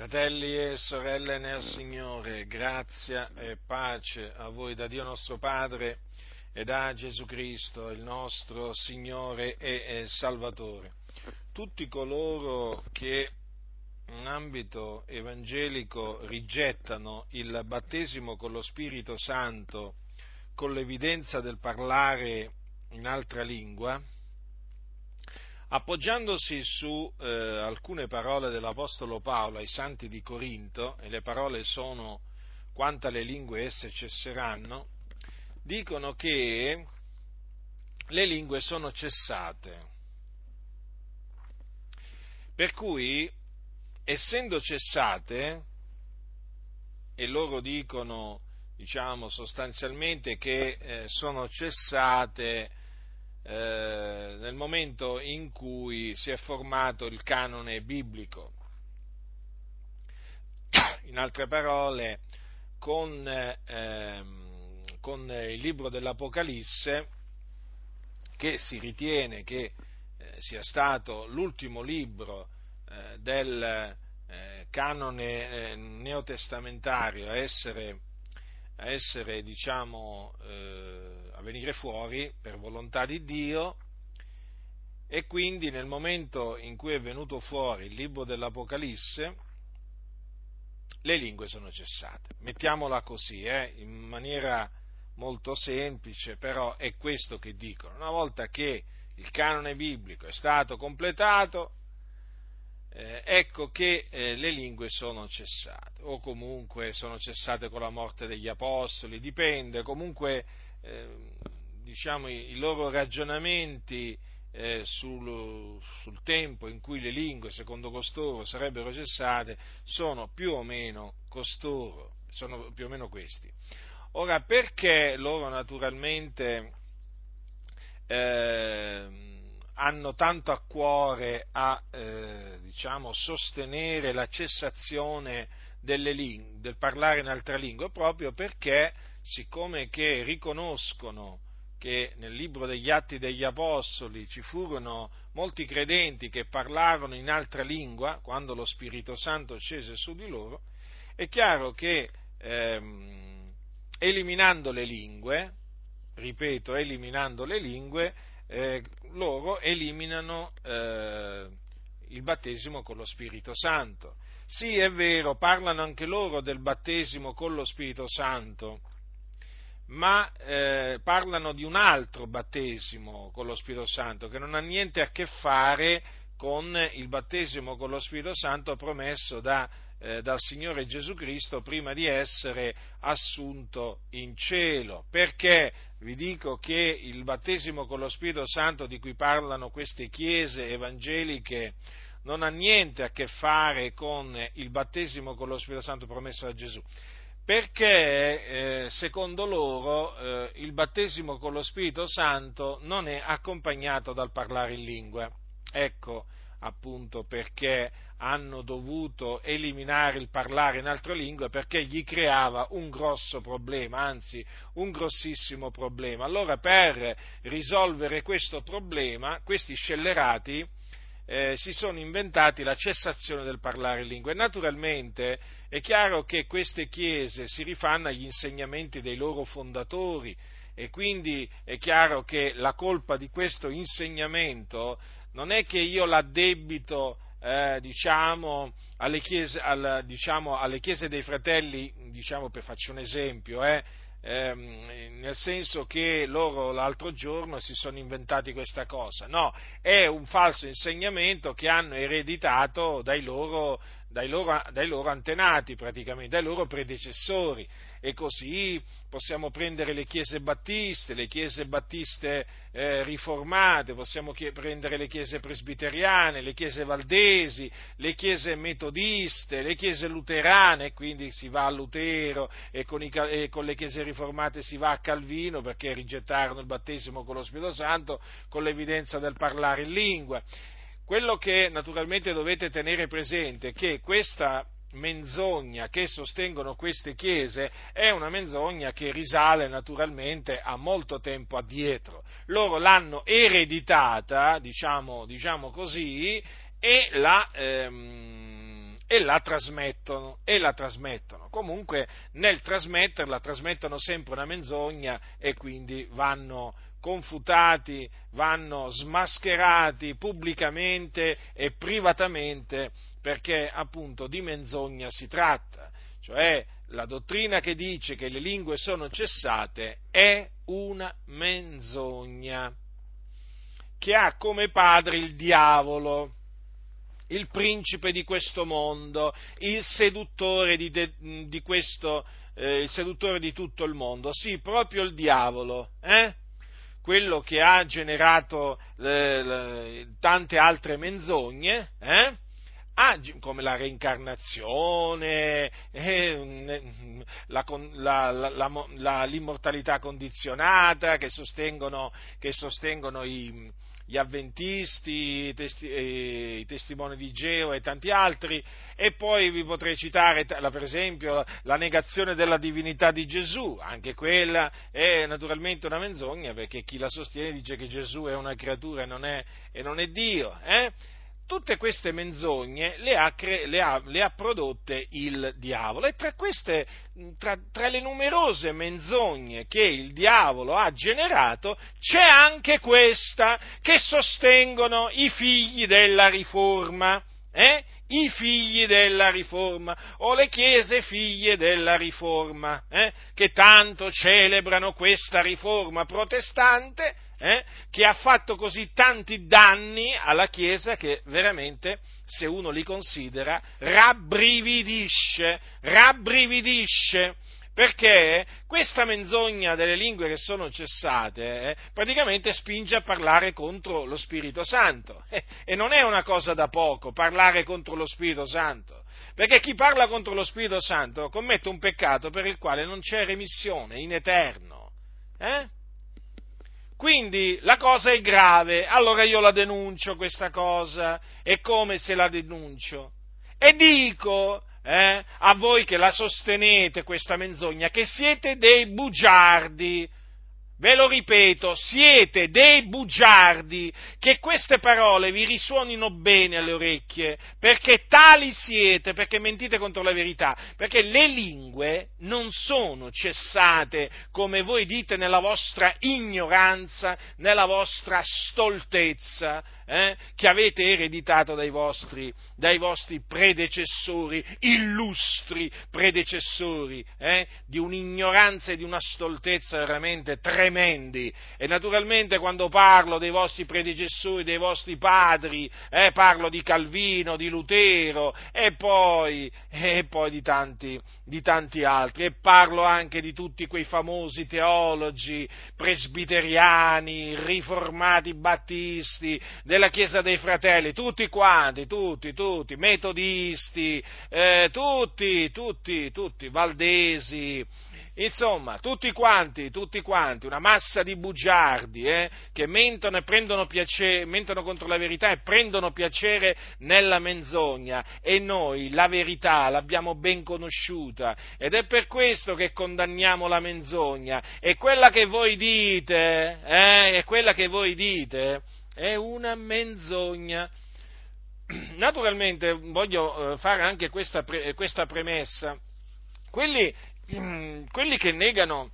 Fratelli e sorelle nel Signore, grazia e pace a voi da Dio nostro Padre e da Gesù Cristo, il nostro Signore e Salvatore. Tutti coloro che in ambito evangelico rigettano il battesimo con lo Spirito Santo con l'evidenza del parlare in altra lingua, appoggiandosi su eh, alcune parole dell'Apostolo Paolo ai santi di Corinto, e le parole sono quanto alle lingue esse cesseranno, dicono che le lingue sono cessate. Per cui, essendo cessate, e loro dicono, diciamo sostanzialmente che eh, sono cessate eh, nel momento in cui si è formato il canone biblico. In altre parole, con, eh, con il libro dell'Apocalisse, che si ritiene che eh, sia stato l'ultimo libro eh, del eh, canone neotestamentario a essere a essere, diciamo, a venire fuori per volontà di Dio e quindi nel momento in cui è venuto fuori il libro dell'Apocalisse le lingue sono cessate. Mettiamola così, eh, in maniera molto semplice, però è questo che dicono. Una volta che il canone biblico è stato completato, eh, ecco che eh, le lingue sono cessate, o comunque sono cessate con la morte degli apostoli, dipende, comunque diciamo, i, i, loro ragionamenti eh, sul, sul, tempo in cui le lingue, secondo costoro, sarebbero cessate, sono più o meno costoro, sono più o meno questi. Ora, perché loro naturalmente eh, hanno tanto a cuore a eh, diciamo, sostenere la cessazione lingue, del parlare in altra lingua, proprio perché, siccome che riconoscono che nel libro degli Atti degli Apostoli ci furono molti credenti che parlarono in altra lingua quando lo Spirito Santo scese su di loro, è chiaro che ehm, eliminando le lingue, ripeto, eliminando le lingue, eh, loro eliminano eh, il battesimo con lo Spirito Santo. Sì, è vero, parlano anche loro del battesimo con lo Spirito Santo, ma eh, parlano di un altro battesimo con lo Spirito Santo che non ha niente a che fare con il battesimo con lo Spirito Santo promesso da eh, dal Signore Gesù Cristo prima di essere assunto in cielo. Perché vi dico che il battesimo con lo Spirito Santo di cui parlano queste chiese evangeliche non ha niente a che fare con il battesimo con lo Spirito Santo promesso da Gesù perché eh, secondo loro eh, il battesimo con lo Spirito Santo non è accompagnato dal parlare in lingua. Ecco appunto perché hanno dovuto eliminare il parlare in altre lingue perché gli creava un grosso problema, anzi un grossissimo problema. Allora per risolvere questo problema, questi scellerati eh, si sono inventati la cessazione del parlare in lingue. Naturalmente è chiaro che queste chiese si rifanno agli insegnamenti dei loro fondatori e quindi è chiaro che la colpa di questo insegnamento non è che io l'addebito eh, diciamo, alle, chiese, al, diciamo, alle, chiese, dei fratelli, diciamo, per farci un esempio, eh, ehm, nel senso che loro l'altro giorno si sono inventati questa cosa, no, è un falso insegnamento che hanno ereditato dai loro, dai loro, dai loro antenati, praticamente, dai loro predecessori e così possiamo prendere le chiese battiste, le chiese battiste eh, riformate, possiamo prendere le chiese presbiteriane, le chiese valdesi, le chiese metodiste, le chiese luterane, quindi si va a Lutero e con, i, e con le chiese riformate si va a Calvino perché rigettarono il battesimo con lo Spirito Santo con l'evidenza del parlare in lingua. Quello che naturalmente dovete tenere presente è che questa menzogna che sostengono queste chiese è una menzogna che risale naturalmente a molto tempo addietro. Loro l'hanno ereditata, diciamo, diciamo così, e la, ehm, e la e la trasmettono. Comunque nel trasmetterla trasmettono sempre una menzogna e quindi vanno confutati, vanno smascherati pubblicamente e privatamente perché appunto di menzogna si tratta, cioè la dottrina che dice che le lingue sono cessate è una menzogna che ha come padre il diavolo il principe di questo mondo, il seduttore di, de, di, questo, eh, il seduttore di tutto il mondo, sì, proprio il diavolo, eh? Quello che ha generato le, le, tante altre menzogne, eh? come la reincarnazione, eh, la, la, la, l'immortalità condizionata che sostengono, che sostengono i, gli avventisti, i, testi, eh, i, testimoni di Geo e tanti altri, e poi vi potrei citare per esempio la negazione della divinità di Gesù, anche quella è naturalmente una menzogna perché chi la sostiene dice che Gesù è una creatura e non è, e non è Dio. Eh? Tutte queste menzogne le ha, cre- le, ha, le ha, prodotte il diavolo e tra, queste, tra, tra le numerose menzogne che il diavolo ha generato c'è anche questa che sostengono i figli della riforma. Eh? i figli della riforma o le chiese figlie della riforma, eh? che tanto celebrano questa riforma protestante, eh, che ha fatto così tanti danni alla Chiesa che veramente, se uno li considera, rabbrividisce, rabbrividisce. Perché questa menzogna delle lingue che sono cessate eh, praticamente spinge a parlare contro lo Spirito Santo. Eh, e non è una cosa da poco parlare contro lo Spirito Santo. Perché chi parla contro lo Spirito Santo commette un peccato per il quale non c'è remissione in eterno. Eh? Quindi la cosa è grave, allora io la denuncio questa cosa, e come se la denuncio? E dico eh, a voi che la sostenete questa menzogna, che siete dei bugiardi, Ve lo ripeto, siete dei bugiardi, che queste parole vi risuonino bene alle orecchie, perché tali siete, perché mentite contro la verità, perché le lingue non sono cessate, come voi dite, nella vostra ignoranza, nella vostra stoltezza, eh, che avete ereditato dai vostri, dai vostri predecessori, illustri predecessori, eh, di un'ignoranza e di una stoltezza veramente tremendi. E naturalmente quando parlo dei vostri predecessori, dei vostri padri, eh, parlo di Calvino, di Lutero e poi, e poi di, tanti, di tanti altri. E parlo anche di tutti quei famosi teologi presbiteriani, riformati battisti, della Chiesa dei Fratelli, tutti quanti, tutti, tutti, metodisti, eh, tutti, tutti, tutti, valdesi, insomma, tutti quanti, tutti quanti, una massa di bugiardi eh, che mentono, e prendono piacere, mentono contro la verità e prendono piacere nella menzogna. E noi la verità l'abbiamo ben conosciuta. Ed è per questo che condanniamo la menzogna. E quella che voi dite, eh, è quella che voi dite, è una menzogna. Naturalmente voglio eh, fare anche questa, questa premessa. Quelli, quelli, che negano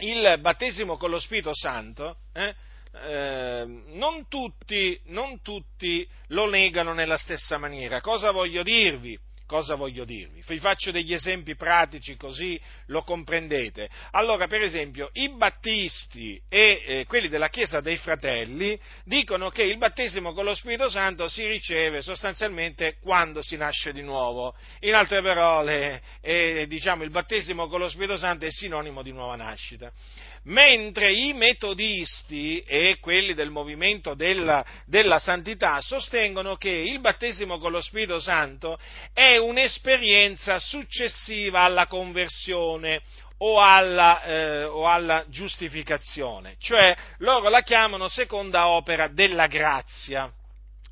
il battesimo con lo Spirito Santo, eh, eh, non, tutti, non tutti lo negano nella stessa maniera. Cosa voglio dirvi? Cosa voglio dirvi? Vi faccio degli esempi pratici così lo comprendete. Allora, per esempio, i battisti e eh, quelli della Chiesa dei Fratelli dicono che il battesimo con lo Spirito Santo si riceve sostanzialmente quando si nasce di nuovo. In altre parole, eh, diciamo, il battesimo con lo Spirito Santo è sinonimo di nuova nascita mentre i metodisti e quelli del movimento della, della, santità sostengono che il battesimo con lo Spirito Santo è un'esperienza successiva alla conversione o alla, eh, o alla giustificazione, cioè loro la chiamano seconda opera della grazia.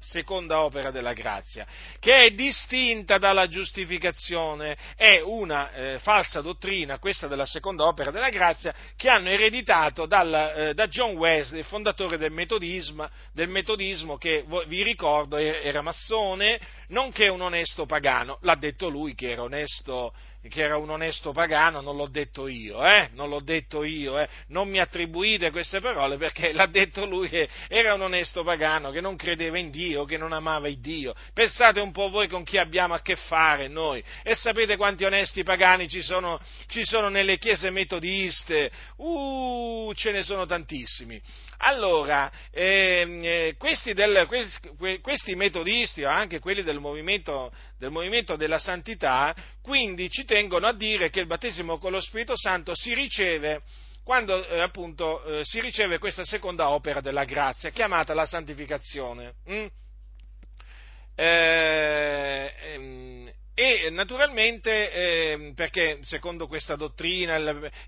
Seconda opera della grazia, che è distinta dalla giustificazione, è una eh, falsa dottrina, questa della seconda opera della grazia, che hanno ereditato dal, eh, da John Wesley, fondatore del metodismo, del metodismo che vi ricordo era massone, nonché un onesto pagano. L'ha detto lui che era onesto che era un onesto pagano, non l'ho detto io, eh? non l'ho detto io, eh? non mi attribuite queste parole perché l'ha detto lui che era un onesto pagano, che non credeva in Dio, che non amava il Dio. Pensate un po' voi con chi abbiamo a che fare noi e sapete quanti onesti pagani ci sono, ci sono nelle chiese metodiste, uh, ce ne sono tantissimi. Allora, ehm, eh, questi, del, questi, questi, metodisti o anche quelli del movimento, del movimento, della santità, quindi ci tengono a dire che il battesimo con lo Spirito Santo si riceve quando eh, appunto eh, si riceve questa seconda opera della grazia, chiamata la santificazione. Mm? Eh, ehm, e naturalmente eh, perché secondo questa dottrina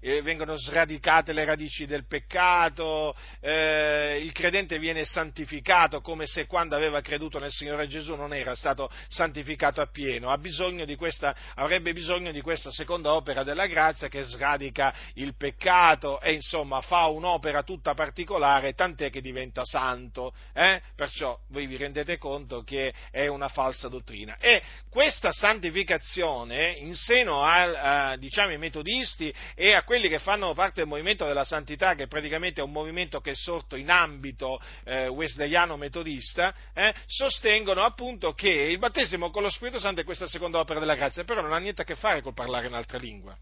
eh, vengono sradicate le radici del peccato, eh, il credente viene santificato come se quando aveva creduto nel Signore Gesù non era stato santificato appieno, bisogno questa, avrebbe bisogno di questa seconda opera della grazia che sradica il peccato e insomma fa un'opera tutta particolare, tant'è che diventa santo. Eh? Perciò voi vi rendete conto che è una falsa dottrina. E questa santificazione santificazione in seno a, a, diciamo, ai metodisti e a quelli che fanno parte del movimento della santità, che praticamente è un movimento che è sorto in ambito eh, wesleyano metodista, eh, sostengono appunto che il battesimo con lo Spirito Santo è questa seconda opera della grazia, però non ha niente a che fare col parlare in altra lingua.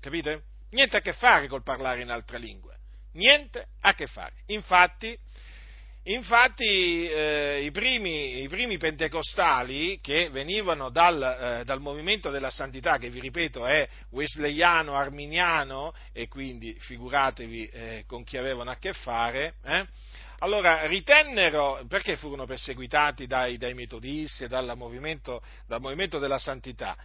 Capite? Niente a che fare col parlare in altra lingua. Niente a che fare. Infatti, Infatti eh, i, primi, i, primi, pentecostali che venivano dal, eh, dal, movimento della santità, che vi ripeto è wesleyano, arminiano, e quindi figuratevi eh, con chi avevano a che fare, eh, allora ritennero, perché furono perseguitati dai, dai metodisti e dal movimento, dal movimento della santità?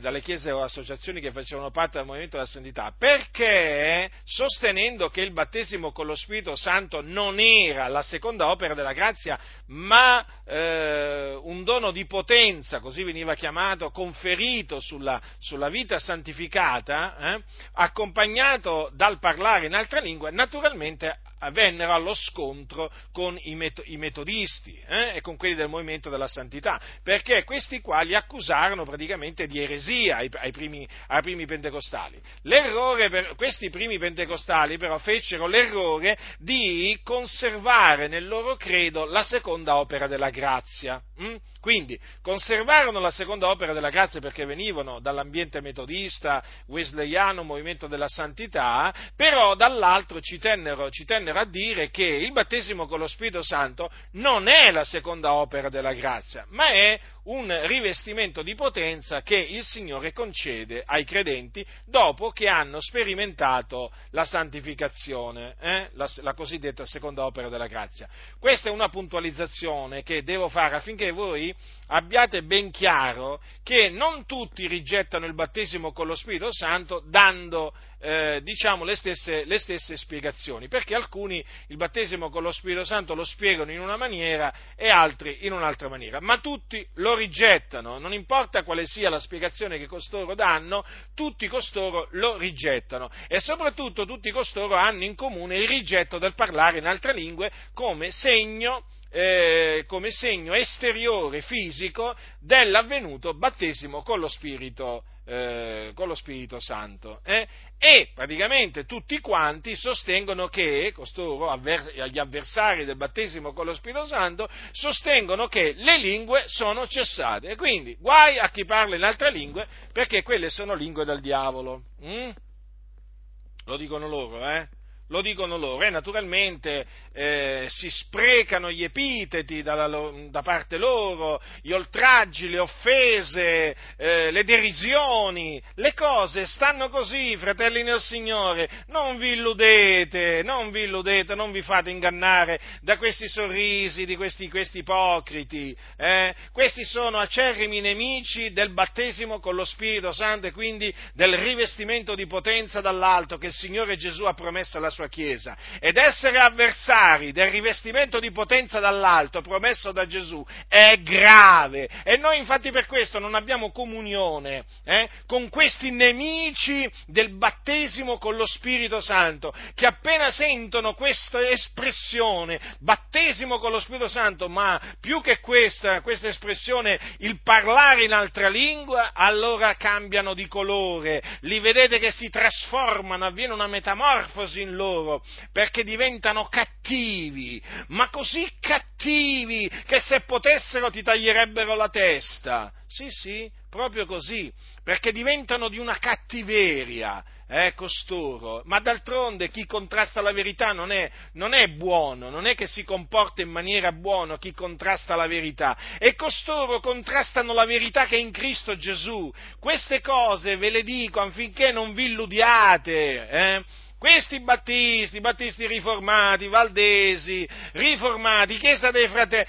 Dalle chiese o associazioni che facevano parte del movimento della santità, perché? Sostenendo che il battesimo con lo Spirito Santo non era la seconda opera della grazia, ma eh, un dono di potenza, così veniva chiamato, conferito sulla, sulla vita santificata, eh, accompagnato dal parlare in altra lingua, naturalmente vennero allo scontro con i, metodisti eh, e con quelli del movimento della santità, perché questi qua li accusarono praticamente di eresia ai, ai, primi, ai primi, pentecostali. Per, questi primi pentecostali però fecero l'errore di conservare nel loro credo la seconda opera della grazia. Hm? Quindi conservarono la seconda opera della grazia perché venivano dall'ambiente metodista, wesleyano, movimento della santità, però dall'altro ci tennero, ci tennero a dire che il battesimo con lo Spirito Santo non è la seconda opera della grazia, ma è un rivestimento di potenza che il Signore concede ai credenti dopo che hanno sperimentato la santificazione, eh? la, la, cosiddetta seconda opera della grazia. Questa è una puntualizzazione che devo fare affinché voi abbiate ben chiaro che non tutti rigettano il battesimo con lo Spirito Santo dando eh, diciamo le stesse, le stesse, spiegazioni, perché alcuni il battesimo con lo Spirito Santo lo spiegano in una maniera e altri in un'altra maniera, ma tutti lo rigettano, non importa quale sia la spiegazione che costoro danno, tutti costoro lo rigettano e soprattutto tutti costoro hanno in comune il rigetto del parlare in altre lingue come segno eh, come segno esteriore fisico dell'avvenuto battesimo con lo Spirito, eh, con lo Spirito Santo. Eh? E praticamente tutti quanti sostengono che, costoro, avver- gli avversari del battesimo con lo Spirito Santo, sostengono che le lingue sono cessate. E quindi guai a chi parla in altre lingue, perché quelle sono lingue del diavolo. Mm? Lo dicono loro, eh? Lo dicono loro, e naturalmente eh, si sprecano gli epiteti da, da, parte loro, gli oltraggi, le offese, eh, le derisioni, le cose stanno così, fratelli nel Signore, non vi illudete, non vi illudete, non vi fate ingannare da questi sorrisi di questi, questi ipocriti, eh? questi sono acerrimi nemici del battesimo con lo Spirito Santo e quindi del rivestimento di potenza dall'alto che il Signore Gesù ha promesso alla sua sua Chiesa ed essere avversari del rivestimento di potenza dall'alto promesso da Gesù è grave. E noi infatti per questo non abbiamo comunione eh, con questi nemici del battesimo con lo Spirito Santo che appena sentono questa espressione battesimo con lo Spirito Santo ma più che questa, questa espressione il parlare in altra lingua allora cambiano di colore. Li vedete che si trasformano avviene una metamorfosi in loro perché diventano cattivi ma così cattivi che se potessero ti taglierebbero la testa. Sì, sì, proprio così, perché diventano di una cattiveria, eh, costoro. Ma d'altronde chi contrasta la verità non è, non è buono, non è che si comporta in maniera buona chi contrasta la verità. E costoro contrastano la verità che è in Cristo Gesù. Queste cose ve le dico affinché non vi illudiate, eh? Questi battisti, battisti riformati, valdesi, riformati, chiesa dei, fratelli,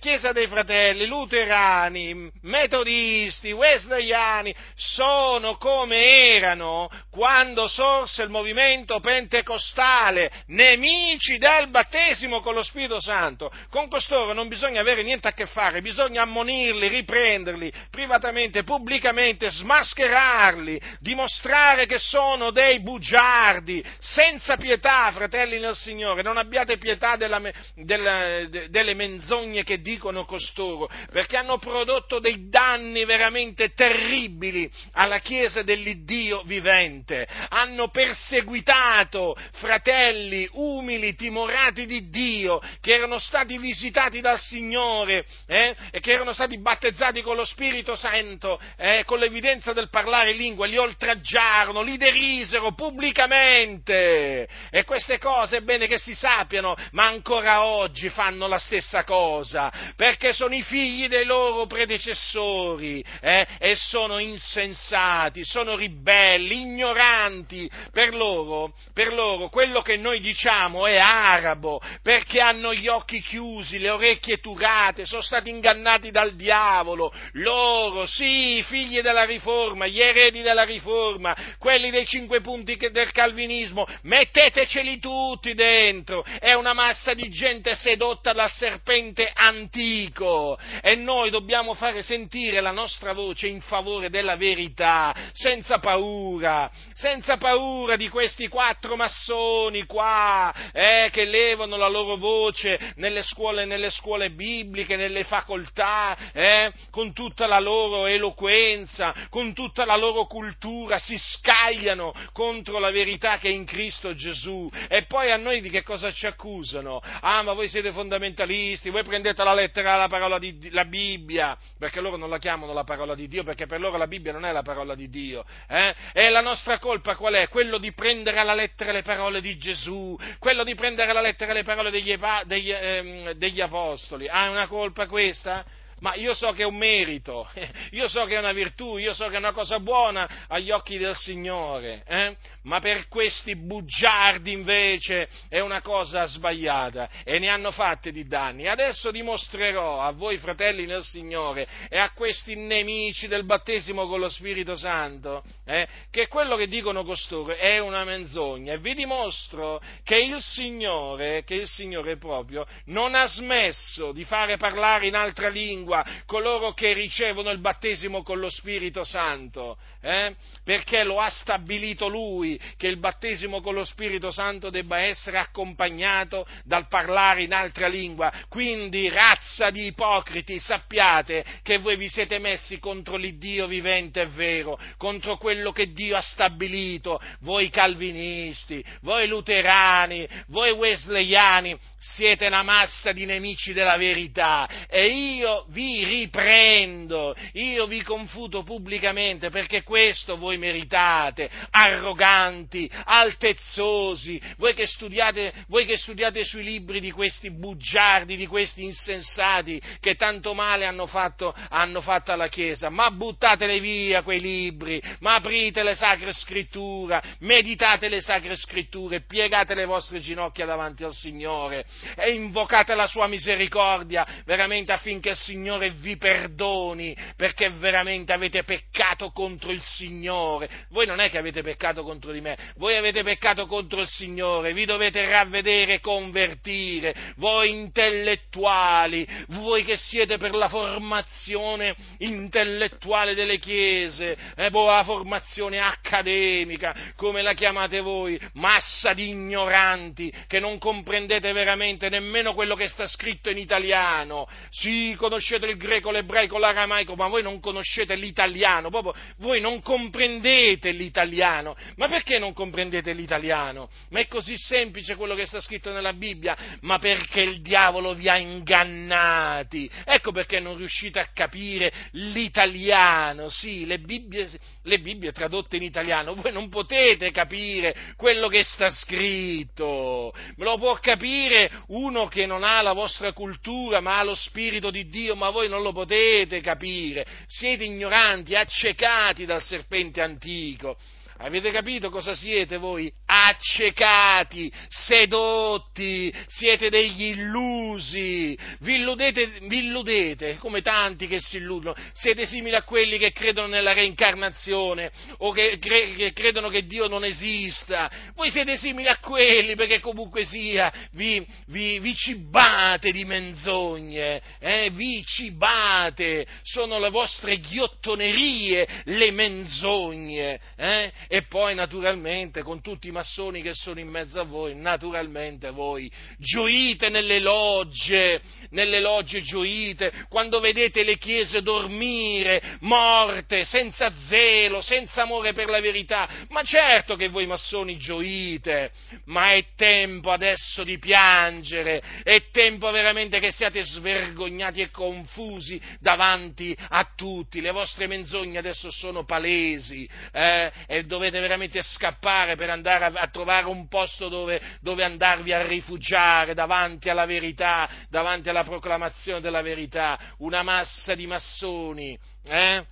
chiesa dei fratelli, luterani, metodisti, wesleyani, sono come erano quando sorse il movimento pentecostale, nemici del battesimo con lo Spirito Santo. Con costoro non bisogna avere niente a che fare, bisogna ammonirli, riprenderli privatamente, pubblicamente, smascherarli, dimostrare che sono dei bugiardi senza pietà, fratelli nel Signore, non abbiate pietà della, della, delle menzogne che dicono costoro, perché hanno prodotto dei danni veramente terribili alla Chiesa dell'Iddio vivente, hanno perseguitato fratelli umili, timorati di Dio, che erano stati visitati dal Signore eh, e che erano stati battezzati con lo Spirito Santo, eh, con l'evidenza del parlare in lingua, li oltraggiarono, li derisero pubblicamente, niente. E queste cose è bene che si sappiano, ma ancora oggi fanno la stessa cosa, perché sono i figli dei loro predecessori eh? e sono insensati, sono ribelli, ignoranti. Per loro, per loro quello che noi diciamo è arabo, perché hanno gli occhi chiusi, le orecchie turate, sono stati ingannati dal diavolo. Loro, sì, figli della riforma, gli eredi della riforma, quelli dei cinque punti del calvinismo, cristianesimo, metteteceli tutti dentro, è una massa di gente sedotta dal serpente antico. E noi dobbiamo fare sentire la nostra voce in favore della verità, senza paura, senza paura di questi quattro massoni qua, eh, che levano la loro voce nelle scuole, nelle scuole bibliche, nelle facoltà, eh, con tutta la loro eloquenza, con tutta la loro cultura, si scagliano contro la verità che che in Cristo Gesù. E poi a noi di che cosa ci accusano? Ah, ma voi siete fondamentalisti, voi prendete la lettera la parola di la Bibbia, perché loro non la chiamano la parola di Dio, perché per loro la Bibbia non è la parola di Dio. Eh? E la nostra colpa qual è? Quello di prendere alla lettera le parole di Gesù, quello di prendere alla lettera le parole degli, degli, ehm, degli apostoli. Ah, è una colpa questa? Ma io so che è un merito, io so che è una virtù, io so che è una cosa buona agli occhi del Signore, eh? ma per questi bugiardi invece è una cosa sbagliata e ne hanno fatte di danni. Adesso dimostrerò a voi fratelli nel Signore e a questi nemici del battesimo con lo Spirito Santo eh, che quello che dicono costoro è una menzogna e vi dimostro che il Signore, che il Signore proprio non ha smesso di fare parlare in altra lingua lingua coloro che ricevono il battesimo con lo Spirito Santo, eh? perché lo ha stabilito lui che il battesimo con lo Spirito Santo debba essere accompagnato dal parlare in altra lingua. Quindi, razza di ipocriti, sappiate che voi vi siete messi contro l'Iddio vivente e vero, contro quello che Dio ha stabilito, voi calvinisti, voi luterani, voi wesleyani, siete una massa di nemici della verità e io vi riprendo, io vi confuto pubblicamente perché questo voi meritate, arroganti, altezzosi, voi che studiate, voi che studiate sui libri di questi bugiardi, di questi insensati che tanto male hanno fatto, hanno fatto alla Chiesa, ma buttatele via quei libri, ma aprite le sacre scritture, meditate le sacre scritture, piegate le vostre ginocchia davanti al Signore e invocate la sua misericordia veramente affinché il Signore Signore vi perdoni perché veramente avete peccato contro il Signore. Voi non è che avete peccato contro di me, voi avete peccato contro il Signore, vi dovete ravvedere e convertire, voi intellettuali, voi che siete per la formazione intellettuale delle chiese, eh, boh, la formazione accademica, come la chiamate voi, massa di ignoranti che non comprendete veramente nemmeno quello che sta scritto in italiano. Sì, conoscete il greco, l'ebraico, l'aramaico, ma voi non conoscete l'italiano, proprio voi non comprendete l'italiano. Ma perché non comprendete l'italiano? Ma è così semplice quello che sta scritto nella Bibbia, ma perché il diavolo vi ha ingannati. Ecco perché non riuscite a capire l'italiano. Sì, le Bibbie, le Bibbie tradotte in italiano, voi non potete capire quello che sta scritto. Me lo può capire uno che non ha la vostra cultura, ma ha lo Spirito di Dio, ma voi non lo potete capire. Siete ignoranti, accecati dal serpente antico. Avete capito cosa siete voi? Accecati, sedotti, siete degli illusi, vi illudete, vi illudete, come tanti che si illudono, siete simili a quelli che credono nella reincarnazione o che, cre- che credono che Dio non esista, voi siete simili a quelli perché comunque sia vi, vi, vi cibate di menzogne, eh? vi cibate, sono le vostre ghiottonerie, le menzogne. Eh? E poi naturalmente con tutti i massoni che sono in mezzo a voi, naturalmente voi gioite nelle logge, nelle logge gioite, quando vedete le chiese dormire, morte, senza zelo, senza amore per la verità, ma certo che voi massoni gioite, ma è tempo adesso di piangere, è tempo veramente che siate svergognati e confusi davanti a tutti, le vostre menzogne adesso sono palesi eh, e dovete veramente scappare per andare a, a trovare un posto dove, dove, andarvi a rifugiare davanti alla verità, davanti alla proclamazione della verità, una massa di massoni, eh?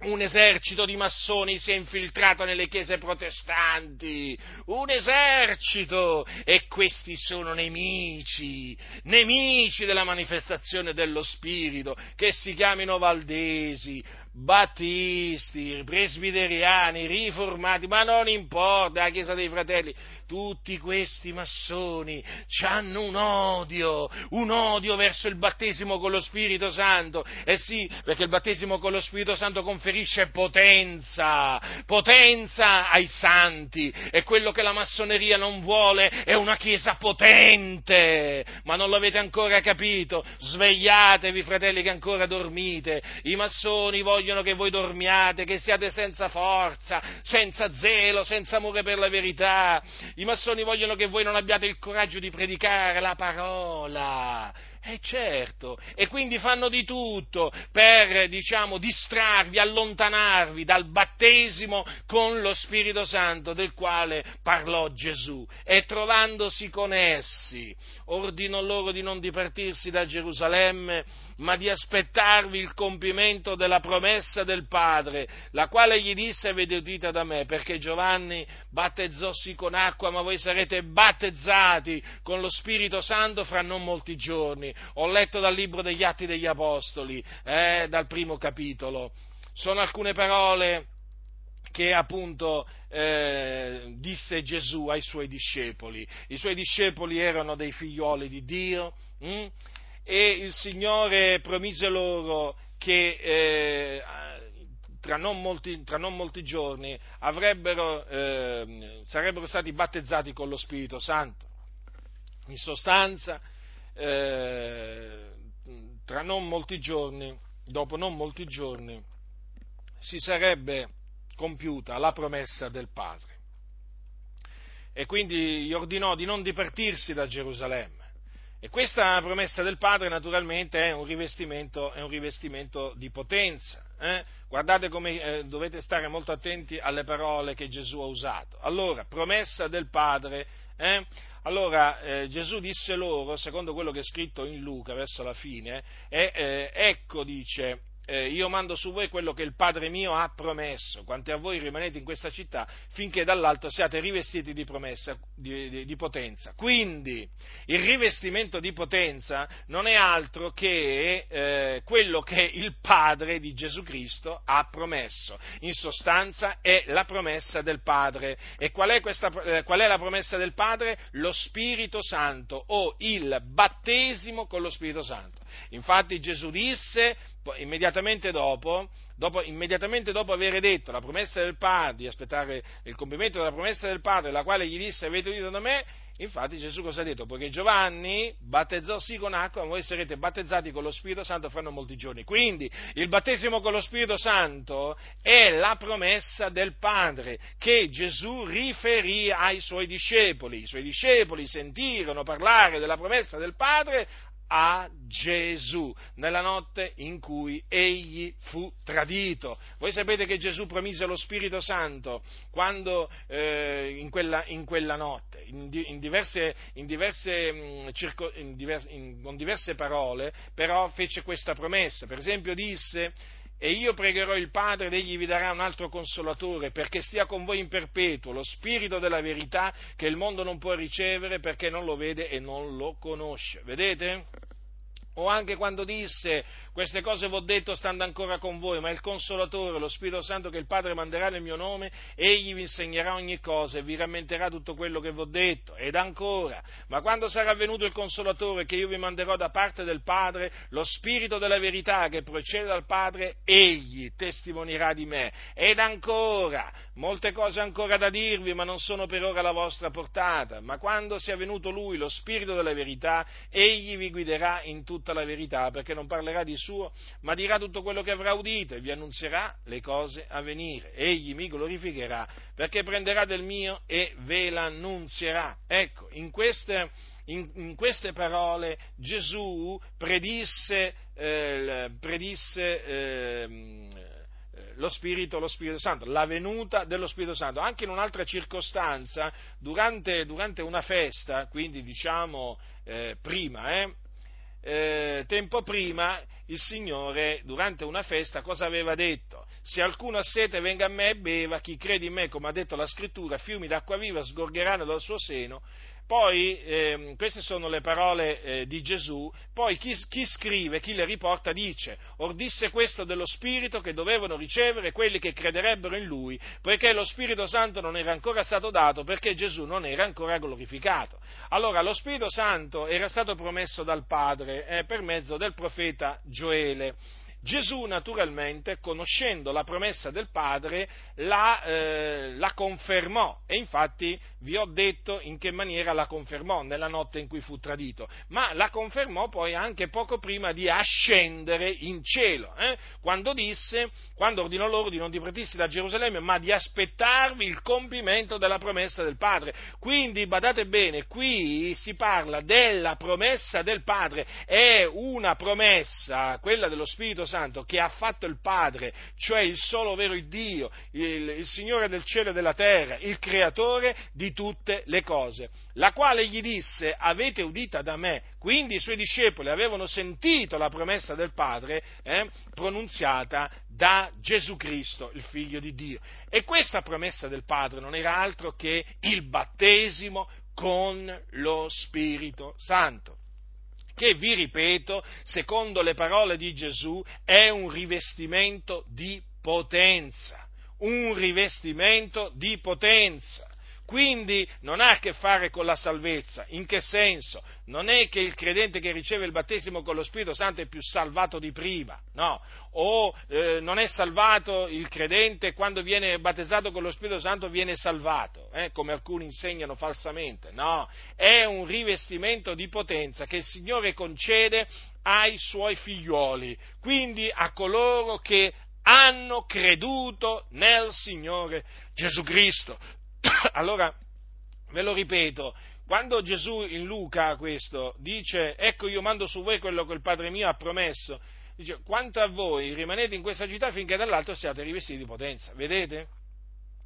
un esercito di massoni si è infiltrato nelle chiese protestanti, un esercito, e questi sono nemici, nemici della manifestazione dello Spirito, che si chiamino Valdesi, battisti, presbiteriani, riformati, ma non importa, la Chiesa dei Fratelli, tutti questi massoni hanno un odio, un odio verso il battesimo con lo Spirito Santo. Eh sì, perché il battesimo con lo Spirito Santo conferisce potenza, potenza ai santi. E quello che la massoneria non vuole è una Chiesa potente. Ma non l'avete ancora capito? Svegliatevi, fratelli, che ancora dormite. I massoni vogliono che voi dormiate, che siate senza forza, senza zelo, senza amore per la verità i massoni vogliono che voi non abbiate il coraggio di predicare la parola. Eh certo, e quindi fanno di tutto per, diciamo, distrarvi, allontanarvi dal battesimo con lo Spirito Santo del quale parlò Gesù. E trovandosi con essi, ordinò loro di non dipartirsi da Gerusalemme, ma di aspettarvi il compimento della promessa del Padre, la quale gli disse avete udita da me, perché Giovanni battezzossi con acqua, ma voi sarete battezzati con lo Spirito Santo fra non molti giorni. Ho letto dal libro degli Atti degli Apostoli, eh, dal primo capitolo. Sono alcune parole che appunto eh, disse Gesù ai suoi discepoli. I suoi discepoli erano dei figlioli di Dio. Hm? e il Signore promise loro che eh, tra, non molti, tra, non molti, giorni eh, sarebbero stati battezzati con lo Spirito Santo. In sostanza, eh, tra non molti giorni, dopo non molti giorni, si sarebbe compiuta la promessa del Padre. E quindi gli ordinò di non dipartirsi da Gerusalemme e questa promessa del Padre naturalmente è un rivestimento, è un rivestimento di potenza. Eh? Guardate come eh, dovete stare molto attenti alle parole che Gesù ha usato. Allora, promessa del Padre. Eh? Allora, eh, Gesù disse loro, secondo quello che è scritto in Luca verso la fine, eh, ecco dice, eh, io mando su voi quello che il Padre mio ha promesso, quanti a voi rimanete in questa città, finché dall'alto siate rivestiti di promessa, di, di, di, potenza. Quindi il rivestimento di potenza non è altro che eh, quello che il Padre di Gesù Cristo ha promesso. In sostanza è la promessa del Padre. E qual è, questa, eh, qual è la promessa del Padre? Lo Spirito Santo o il battesimo con lo Spirito Santo. Infatti Gesù disse immediatamente dopo, dopo, immediatamente dopo aver detto la promessa del Padre, di aspettare il compimento della promessa del Padre, la quale gli disse avete udito da me, infatti Gesù cosa ha detto? Poiché Giovanni battezzò sì con acqua, ma voi sarete battezzati con lo Spirito Santo fra molti giorni. Quindi il battesimo con lo Spirito Santo è la promessa del Padre che Gesù riferì ai suoi discepoli. I suoi discepoli sentirono parlare della promessa del Padre a Gesù nella notte in cui egli fu tradito. Voi sapete che Gesù promise lo Spirito Santo quando eh, in, quella, in, quella, notte, in, in diverse, diverse, mm, circo, diverse, con diverse parole, però fece questa promessa. Per esempio disse e io pregherò il Padre ed egli vi darà un altro consolatore perché stia con voi in perpetuo, lo Spirito della verità che il mondo non può ricevere perché non lo vede e non lo conosce. Vedete? O anche quando disse, queste cose vi ho detto stando ancora con voi, ma il Consolatore, lo Spirito Santo che il Padre manderà nel mio nome, egli vi insegnerà ogni cosa e vi rammenterà tutto quello che vi ho detto. Ed ancora, ma quando sarà venuto il Consolatore che io vi manderò da parte del Padre, lo Spirito della verità che procede dal Padre, egli testimonierà di me. Ed ancora, molte cose ancora da dirvi, ma non sono per ora la vostra portata. Ma quando sia venuto Lui, lo Spirito della verità, egli vi guiderà in tutta la verità, perché non parlerà di suo, ma dirà tutto quello che avrà udito e vi annunzierà le cose a venire. Egli mi glorificherà, perché prenderà del mio e ve l'annunzierà. Ecco, in queste, in, in queste parole Gesù predisse, eh, predisse eh, lo Spirito, lo Spirito Santo, la venuta dello Spirito Santo. Anche in un'altra circostanza, durante, durante una festa, quindi diciamo eh, prima, eh, eh, tempo prima il Signore, durante una festa, cosa aveva detto? Se alcuno ha sete venga a me e beva, chi crede in me, come ha detto la scrittura, fiumi d'acqua viva sgorgeranno dal suo seno poi, eh, queste sono le parole eh, di Gesù, poi chi, chi, scrive, chi le riporta dice, or disse questo dello Spirito che dovevano ricevere quelli che crederebbero in Lui, poiché lo Spirito Santo non era ancora stato dato perché Gesù non era ancora glorificato. Allora, lo Spirito Santo era stato promesso dal Padre eh, per mezzo del profeta Gioele. Gesù naturalmente, conoscendo la promessa del Padre, la, eh, la, confermò e infatti vi ho detto in che maniera la confermò nella notte in cui fu tradito, ma la confermò poi anche poco prima di ascendere in cielo, eh? quando disse, quando ordinò loro di non dipartirsi da Gerusalemme, ma di aspettarvi il compimento della promessa del Padre. Quindi badate bene, qui si parla della promessa del Padre, è una promessa, quella dello Spirito Santo, Santo che ha fatto il Padre, cioè il solo vero Dio, il, il Signore del cielo e della terra, il creatore di tutte le cose, la quale gli disse avete udita da me, quindi i suoi discepoli avevano sentito la promessa del Padre eh, pronunziata da Gesù Cristo, il figlio di Dio. E questa promessa del Padre non era altro che il battesimo con lo Spirito Santo che vi ripeto, secondo le parole di Gesù, è un rivestimento di potenza, un rivestimento di potenza. Quindi non ha a che fare con la salvezza. In che senso? Non è che il credente che riceve il battesimo con lo Spirito Santo è più salvato di prima, no. O eh, non è salvato il credente quando viene battezzato con lo Spirito Santo viene salvato, eh, come alcuni insegnano falsamente. No, è un rivestimento di potenza che il Signore concede ai suoi figlioli, quindi a coloro che hanno creduto nel Signore Gesù Cristo. allora, ve lo ripeto, quando Gesù in Luca questo dice, ecco io mando su voi quello che il Padre mio ha promesso, dice, quanto a voi rimanete in questa città finché dall'alto siate rivestiti di potenza, vedete?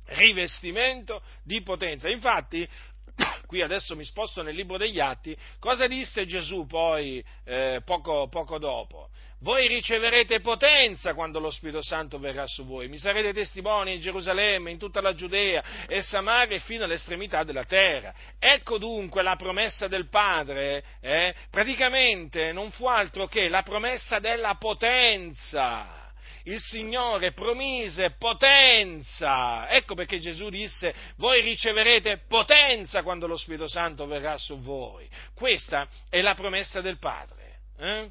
Rivestimento di potenza. Infatti, qui adesso mi sposto nel libro degli Atti, cosa disse Gesù poi eh, poco, poco, dopo? Voi riceverete potenza quando lo Spirito Santo verrà su voi, mi sarete testimoni in Gerusalemme, in tutta la Giudea e Samaria fino all'estremità della terra. Ecco dunque la promessa del Padre, eh? praticamente non fu altro che la promessa della potenza il Signore promise potenza. Ecco perché Gesù disse, voi riceverete potenza quando lo Spirito Santo verrà su voi. Questa è la promessa del Padre. Eh?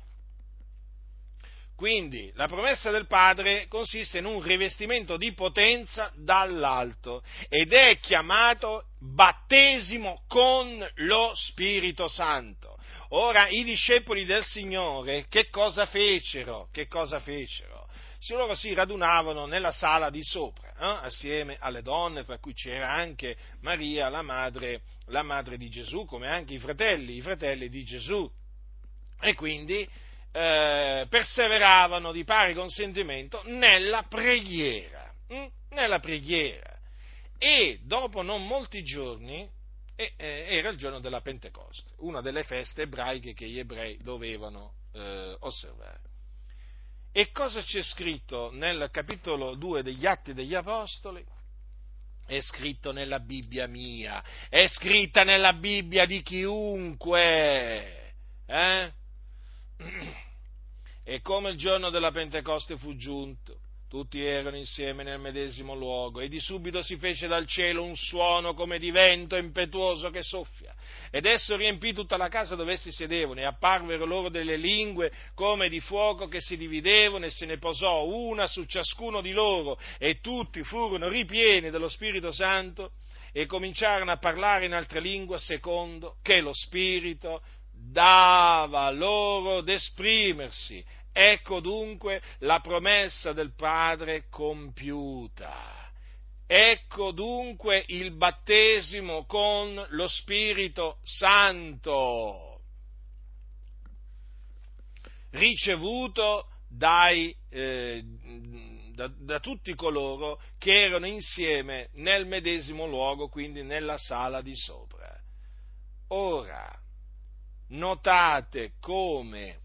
Quindi la promessa del Padre consiste in un rivestimento di potenza dall'alto ed è chiamato battesimo con lo Spirito Santo. Ora i discepoli del Signore che cosa fecero? Che cosa fecero? Se loro si radunavano nella sala di sopra, eh, assieme alle donne, tra cui c'era anche Maria, la madre, la madre di Gesù, come anche i fratelli, i fratelli di Gesù. E quindi eh, perseveravano di pari consentimento nella preghiera, hm? nella preghiera. E dopo non molti giorni, era il giorno della Pentecoste, una delle feste ebraiche che gli ebrei dovevano eh, osservare. E cosa c'è scritto nel capitolo 2 degli Atti degli Apostoli? È scritto nella Bibbia mia, è scritta nella Bibbia di chiunque. Eh? E come il giorno della Pentecoste fu giunto, tutti erano insieme nel medesimo luogo, e di subito si fece dal cielo un suono come di vento impetuoso che soffia, ed esso riempì tutta la casa dove essi sedevano, e apparvero loro delle lingue come di fuoco che si dividevano, e se ne posò una su ciascuno di loro, e tutti furono ripieni dello Spirito Santo, e cominciarono a parlare in altre lingue secondo che lo Spirito dava loro d'esprimersi. Ecco dunque la promessa del Padre compiuta. Ecco dunque il battesimo con lo Spirito Santo, ricevuto dai, eh, da, da, tutti coloro che erano insieme nel medesimo luogo, quindi nella sala di sopra. Ora, notate come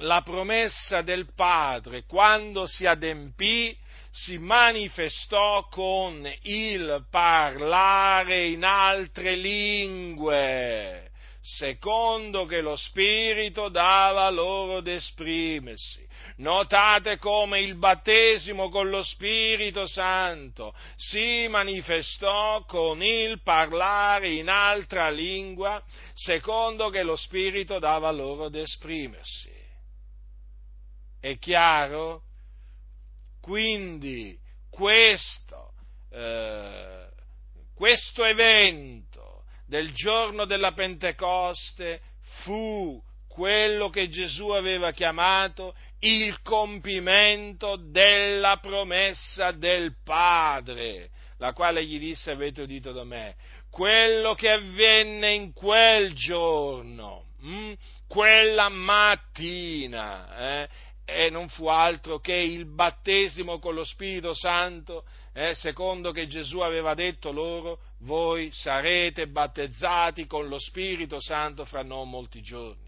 la promessa del Padre, quando si adempì, si manifestò con il parlare in altre lingue, secondo che lo Spirito dava loro d'esprimersi. Notate come il battesimo con lo Spirito Santo si manifestò con il parlare in altra lingua, secondo che lo Spirito dava loro d'esprimersi. È chiaro? Quindi questo, eh, questo evento del giorno della Pentecoste fu quello che Gesù aveva chiamato il compimento della promessa del Padre, la quale gli disse avete udito da me. Quello che avvenne in quel giorno, mh, hm, quella mattina, eh, e non fu altro che il battesimo con lo Spirito Santo, eh, secondo che Gesù aveva detto loro, voi sarete battezzati con lo Spirito Santo fra non molti giorni.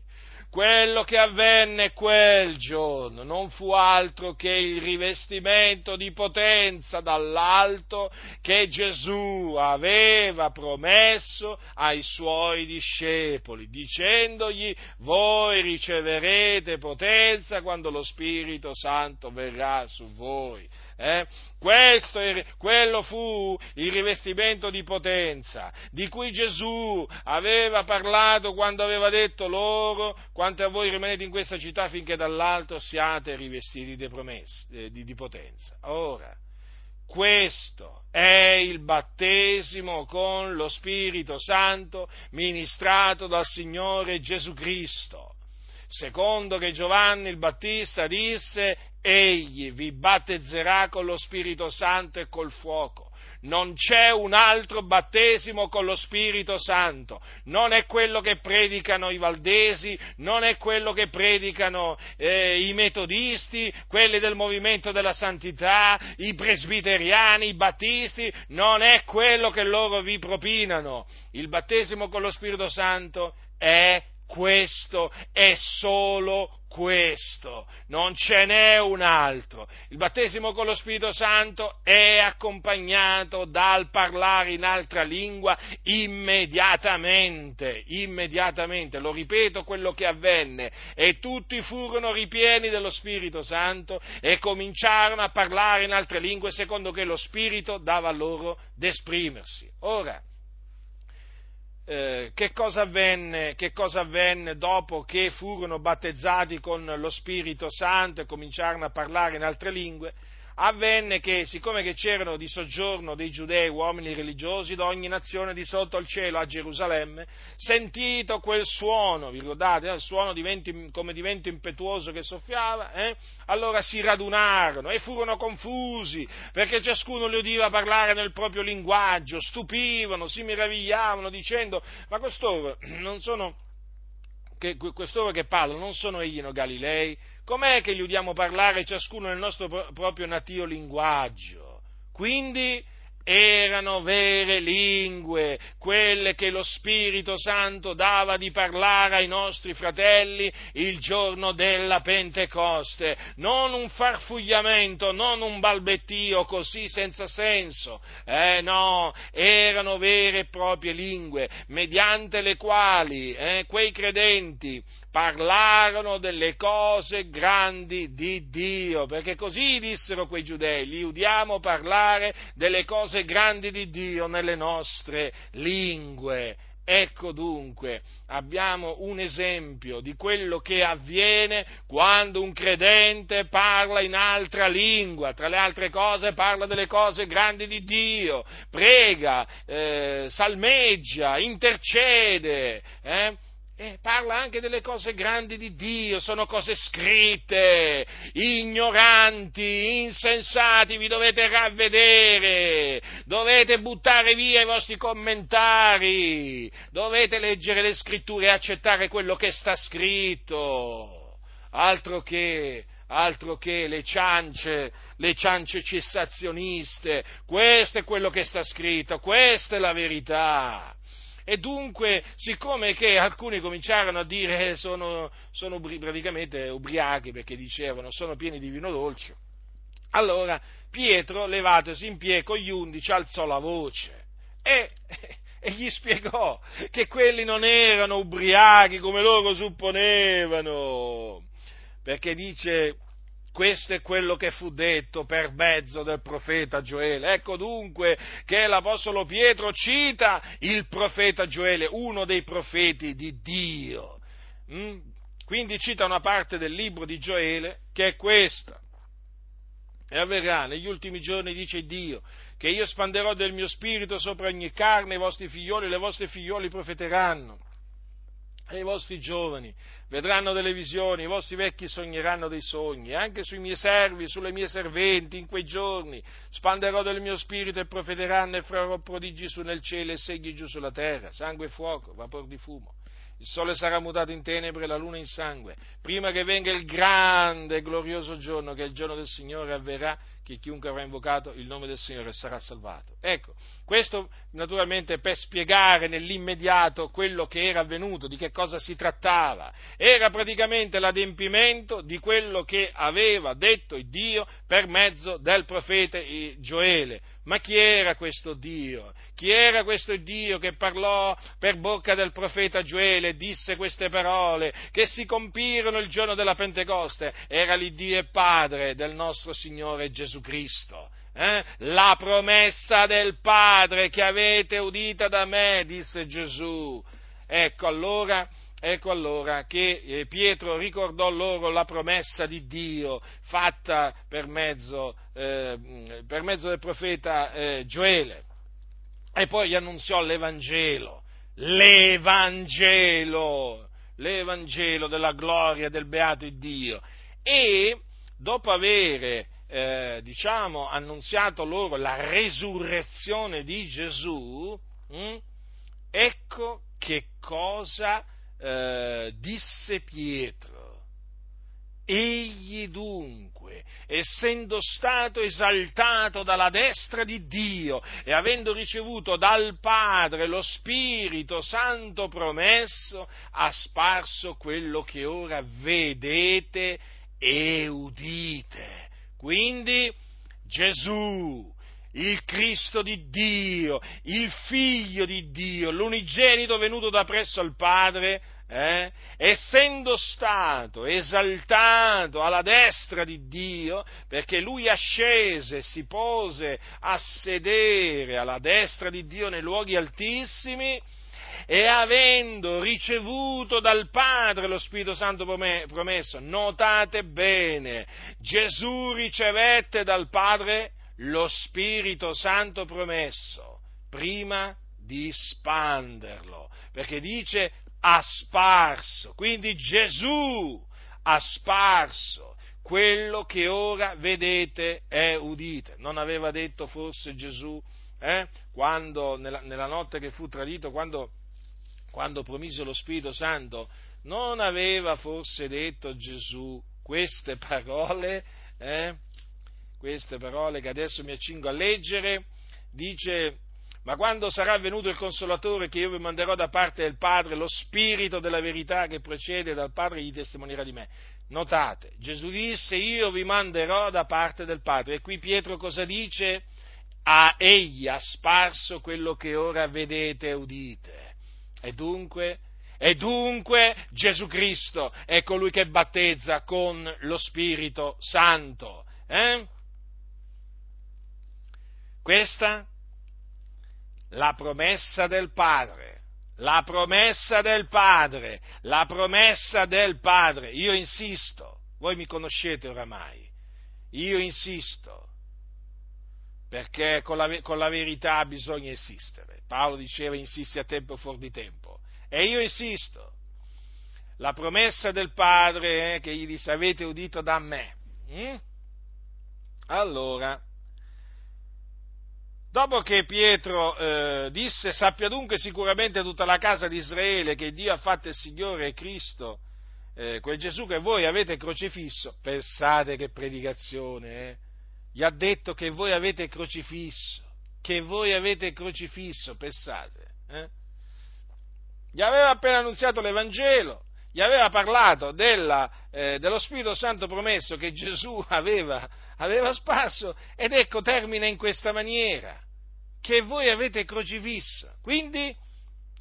Quello che avvenne quel giorno non fu altro che il rivestimento di potenza dall'alto che Gesù aveva promesso ai suoi discepoli, dicendogli voi riceverete potenza quando lo Spirito Santo verrà su voi. Eh? Questo, quello fu il rivestimento di potenza di cui Gesù aveva parlato quando aveva detto loro, quanto a voi rimanete in questa città finché dall'alto siate rivestiti di, promesse, eh, di, di potenza. Ora, questo è il battesimo con lo Spirito Santo ministrato dal Signore Gesù Cristo secondo che Giovanni il Battista disse, egli vi battezzerà con lo Spirito Santo e col fuoco. Non c'è un altro battesimo con lo Spirito Santo, non è quello che predicano i valdesi, non è quello che predicano eh, i metodisti, quelli del movimento della santità, i presbiteriani, i battisti, non è quello che loro vi propinano. Il battesimo con lo Spirito Santo è questo, è solo questo, non ce n'è un altro. Il battesimo con lo Spirito Santo è accompagnato dal parlare in altra lingua immediatamente, immediatamente, lo ripeto quello che avvenne, e tutti furono ripieni dello Spirito Santo e cominciarono a parlare in altre lingue secondo che lo Spirito dava loro d'esprimersi. Ora, eh, che, cosa avvenne, che cosa avvenne dopo che furono battezzati con lo Spirito Santo e cominciarono a parlare in altre lingue? Avvenne che, siccome che c'erano di soggiorno dei giudei, uomini religiosi d'ogni nazione di sotto al cielo a Gerusalemme, sentito quel suono, vi ricordate, il suono di vento, come di vento impetuoso che soffiava, eh? allora si radunarono e furono confusi, perché ciascuno li udiva parlare nel proprio linguaggio, stupivano, si meravigliavano dicendo, ma costoro non sono che quest'ora che parlano non sono egli no Galilei? Com'è che gli udiamo parlare ciascuno nel nostro proprio natio linguaggio? Quindi erano vere lingue, quelle che lo Spirito Santo dava di parlare ai nostri fratelli il giorno della Pentecoste, non un farfugliamento, non un balbettio così senza senso, eh no, erano vere e proprie lingue, mediante le quali eh, quei credenti parlarono delle cose grandi di Dio, perché così dissero quei giudei, gli udiamo parlare delle cose grandi di Dio nelle nostre lingue. Ecco dunque, abbiamo un esempio di quello che avviene quando un credente parla in altra lingua, tra le altre cose parla delle cose grandi di Dio, prega, eh, salmeggia, intercede, eh? E parla anche delle cose grandi di Dio, sono cose scritte, ignoranti, insensati, vi dovete ravvedere, dovete buttare via i vostri commentari, dovete leggere le scritture e accettare quello che sta scritto, altro che, altro che le ciance, le ciance cessazioniste, questo è quello che sta scritto, questa è la verità. E dunque, siccome che alcuni cominciarono a dire sono, sono praticamente ubriachi perché dicevano sono pieni di vino dolce, allora Pietro, levatosi in piedi con gli undici, alzò la voce e, e gli spiegò che quelli non erano ubriachi come loro supponevano, perché dice questo è quello che fu detto per mezzo del profeta Gioele. Ecco dunque che l'Apostolo Pietro cita il profeta Gioele, uno dei profeti di Dio. Mm? Quindi cita una parte del libro di Gioele che è questa. E avverrà negli ultimi giorni, dice Dio, che io spanderò del mio spirito sopra ogni carne, i vostri figlioli e le vostre figlioli profeteranno e i vostri giovani vedranno delle visioni, i vostri vecchi sogneranno dei sogni, anche sui miei servi, sulle mie serventi in quei giorni spanderò del mio spirito e profeteranno e farò prodigi su nel cielo e segni giù sulla terra, sangue e fuoco, vapor di fumo. Il sole sarà mutato in tenebre e la luna in sangue, prima che venga il grande e glorioso giorno, che il giorno del Signore avverrà, che chiunque avrà invocato il nome del Signore sarà salvato. Ecco, questo naturalmente per spiegare nell'immediato quello che era avvenuto, di che cosa si trattava. Era praticamente l'adempimento di quello che aveva detto Dio per mezzo del profeta Gioele. Ma chi era questo Dio? Chi era questo Dio che parlò per bocca del profeta Gioele e disse queste parole che si compirono il giorno della Pentecoste? Era l'Iddio e Padre del nostro Signore Gesù Cristo eh? la promessa del Padre che avete udita da me, disse Gesù. Ecco allora, ecco allora che eh, Pietro ricordò loro la promessa di Dio fatta per mezzo, eh, per mezzo del profeta eh, Gioele. E poi gli annunziò l'Evangelo, l'Evangelo, l'Evangelo della gloria del beato Dio. E dopo avere eh, diciamo, annunziato loro la resurrezione di Gesù, mh, hm, ecco che cosa eh, disse Pietro. Egli dunque dunque, essendo stato esaltato dalla destra di Dio e avendo ricevuto dal Padre lo Spirito Santo promesso, ha sparso quello che ora vedete e udite. Quindi Gesù, il Cristo di Dio, il Figlio di Dio, l'unigenito venuto da presso al Padre, eh, essendo stato esaltato alla destra di Dio, perché lui ascese, si pose a sedere alla destra di Dio nei luoghi altissimi, e avendo ricevuto dal Padre lo Spirito Santo promesso, notate bene, Gesù ricevette dal Padre lo Spirito Santo promesso prima di spanderlo, perché dice ha sparso, quindi Gesù ha sparso. Quello che ora vedete e udite. Non aveva detto forse Gesù, eh, quando, nella, nella, notte che fu tradito, quando, quando promise lo Spirito Santo, non aveva forse detto Gesù queste parole, eh, queste parole che adesso mi accingo a leggere, dice ma quando sarà venuto il Consolatore che io vi manderò da parte del Padre, lo Spirito della verità che procede dal Padre gli testimonierà di me. Notate, Gesù disse io vi manderò da parte del Padre. E qui Pietro cosa dice? A egli ha sparso quello che ora vedete e udite. E dunque, e dunque Gesù Cristo è colui che battezza con lo Spirito Santo. Eh? Questa la promessa del Padre, la promessa del Padre, la promessa del Padre. Io insisto, voi mi conoscete oramai, io insisto, perché con la, con la verità bisogna insistere. Paolo diceva insisti a tempo fuori di tempo. E io insisto, la promessa del Padre eh, che gli disse avete udito da me. Hm? Allora, Dopo che Pietro eh, disse, sappia dunque sicuramente tutta la casa di Israele che Dio ha fatto il Signore e Cristo, eh, quel Gesù che voi avete crocifisso, pensate che predicazione, eh? gli ha detto che voi avete crocifisso, che voi avete crocifisso, pensate. Eh? Gli aveva appena annunziato l'Evangelo, gli aveva parlato della, eh, dello Spirito Santo promesso che Gesù aveva, aveva sparso ed ecco termina in questa maniera, che voi avete crocifisso. Quindi,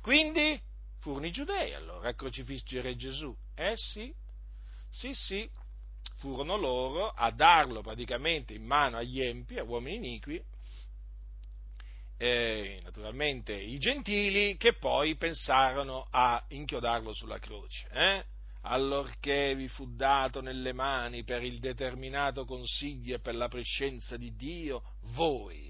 quindi furono i giudei allora a crocifiggere Gesù. Eh sì, sì, sì, furono loro a darlo praticamente in mano agli empi, a uomini iniqui, eh, naturalmente i gentili, che poi pensarono a inchiodarlo sulla croce. Eh? Allorché vi fu dato nelle mani per il determinato consiglio e per la prescenza di Dio, voi,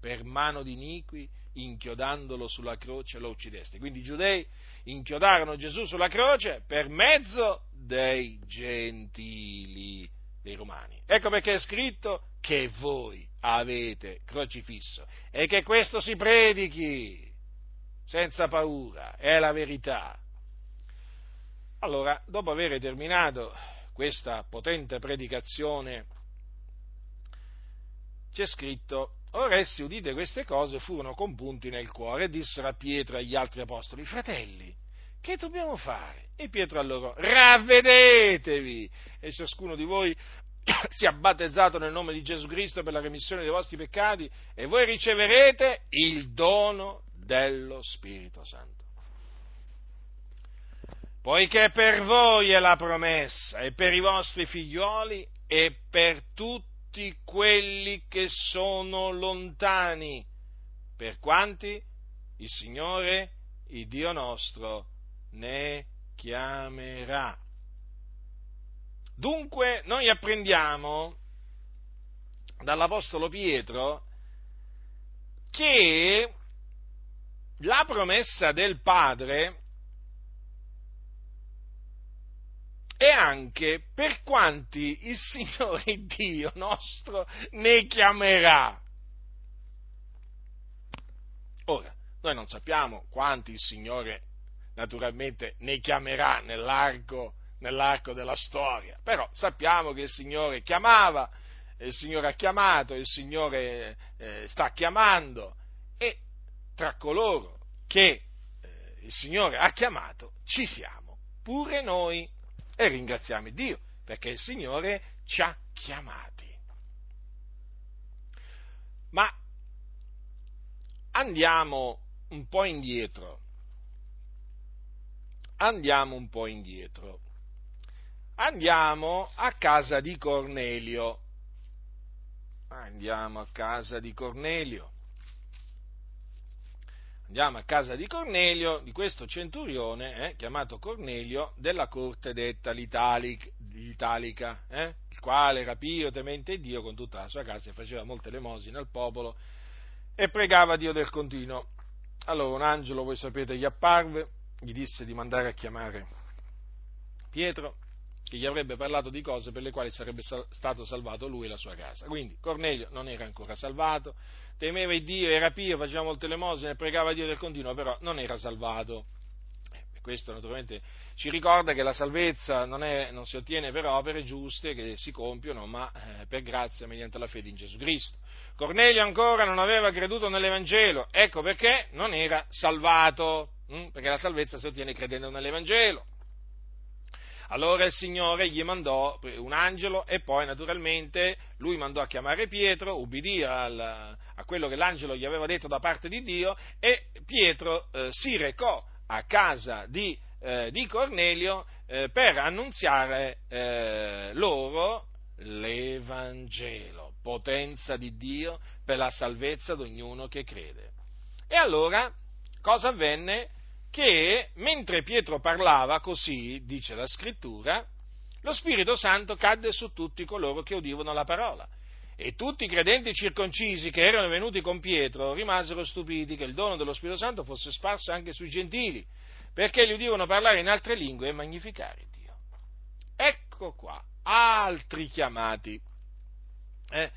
per mano di iniqui, inchiodandolo sulla croce, lo uccideste. Quindi i giudei inchiodarono Gesù sulla croce per mezzo dei gentili, dei romani. Ecco perché è scritto che voi avete crocifisso e che questo si predichi senza paura, è la verità. Allora, dopo aver terminato questa potente predicazione, c'è scritto, ora essi udite queste cose furono compunti nel cuore e dissero a Pietro e agli altri apostoli, fratelli, che dobbiamo fare? E Pietro a loro, ravvedetevi e ciascuno di voi sia battezzato nel nome di Gesù Cristo per la remissione dei vostri peccati e voi riceverete il dono dello Spirito Santo. Poiché per voi è la promessa e per i vostri figlioli e per tutti quelli che sono lontani, per quanti il Signore, il Dio nostro, ne chiamerà. Dunque noi apprendiamo dall'Apostolo Pietro che la promessa del Padre è anche per quanti il Signore Dio nostro ne chiamerà. Ora, noi non sappiamo quanti il Signore naturalmente ne chiamerà nell'arco nell'arco della storia. Però sappiamo che il Signore chiamava, il Signore ha chiamato, il Signore eh, sta chiamando e tra coloro che eh, il Signore ha chiamato ci siamo, pure noi. E ringraziamo Dio perché il Signore ci ha chiamati. Ma andiamo un po' indietro. Andiamo un po' indietro. Andiamo a casa di Cornelio. Andiamo a casa di Cornelio. Andiamo a casa di Cornelio, di questo centurione, eh, chiamato Cornelio, della corte detta l'Italica, eh, il quale era pio, temente Dio con tutta la sua casa e faceva molte lemosine al popolo e pregava Dio del continuo. Allora un angelo, voi sapete, gli apparve, gli disse di mandare a chiamare Pietro, che gli avrebbe parlato di cose per le quali sarebbe stato salvato lui e la sua casa. Quindi Cornelio non era ancora salvato, temeva Dio, era pio, faceva molte lemosine, pregava Dio del continuo, però non era salvato. Questo naturalmente ci ricorda che la salvezza non, è, non, si ottiene per opere giuste che si compiono, ma eh, per grazia mediante la fede in Gesù Cristo. Cornelio ancora non aveva creduto nell'Evangelo, ecco perché non era salvato, hm? perché la salvezza si ottiene credendo nell'Evangelo. Allora il Signore gli mandò un angelo e poi naturalmente lui mandò a chiamare Pietro, ubbidì al, a quello che l'angelo gli aveva detto da parte di Dio e Pietro eh, si recò a casa di eh, di Cornelio eh, per annunziare eh, loro l'Evangelo, potenza di Dio per la salvezza di ognuno che crede. E allora cosa avvenne? Che mentre Pietro parlava così, dice la scrittura, lo Spirito Santo cadde su tutti coloro che udivano la parola. E tutti i credenti circoncisi che erano venuti con Pietro rimasero stupiti che il dono dello Spirito Santo fosse sparso anche sui gentili perché gli udivano parlare in altre lingue e magnificare Dio. Ecco qua, altri chiamati. Eh?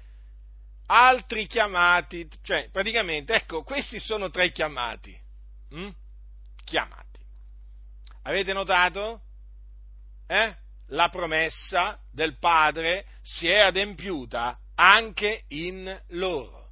Altri chiamati, cioè praticamente, ecco, questi sono tre chiamati. Hm? Chiamati. Avete notato? Eh? La promessa del Padre si è adempiuta anche in loro.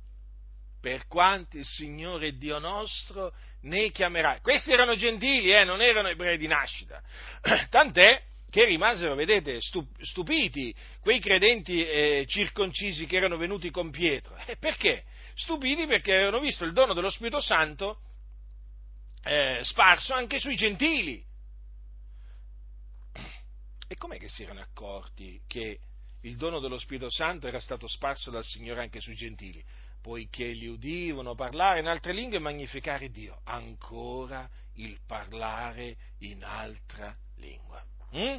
Per quanti il Signore Dio nostro ne chiamerai. Questi erano gentili, eh, non erano ebrei di nascita. Tant'è che rimasero, vedete, stupiti quei credenti eh, circoncisi che erano venuti con Pietro. Eh, perché? Stupiti perché avevano visto il dono dello Spirito Santo eh, sparso anche sui gentili. E com'è che si erano accorti che il dono dello Spirito Santo era stato sparso dal Signore anche sui gentili? poiché li udivano parlare in altre lingue e magnificare Dio. Ancora il parlare in altra lingua. Mm?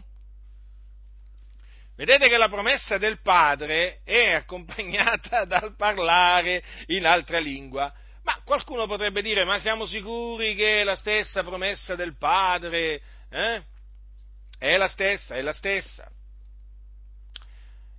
Vedete che la promessa del Padre è accompagnata dal parlare in altra lingua. Ma qualcuno potrebbe dire, ma siamo sicuri che è la stessa promessa del Padre? Eh? È la stessa, è la stessa.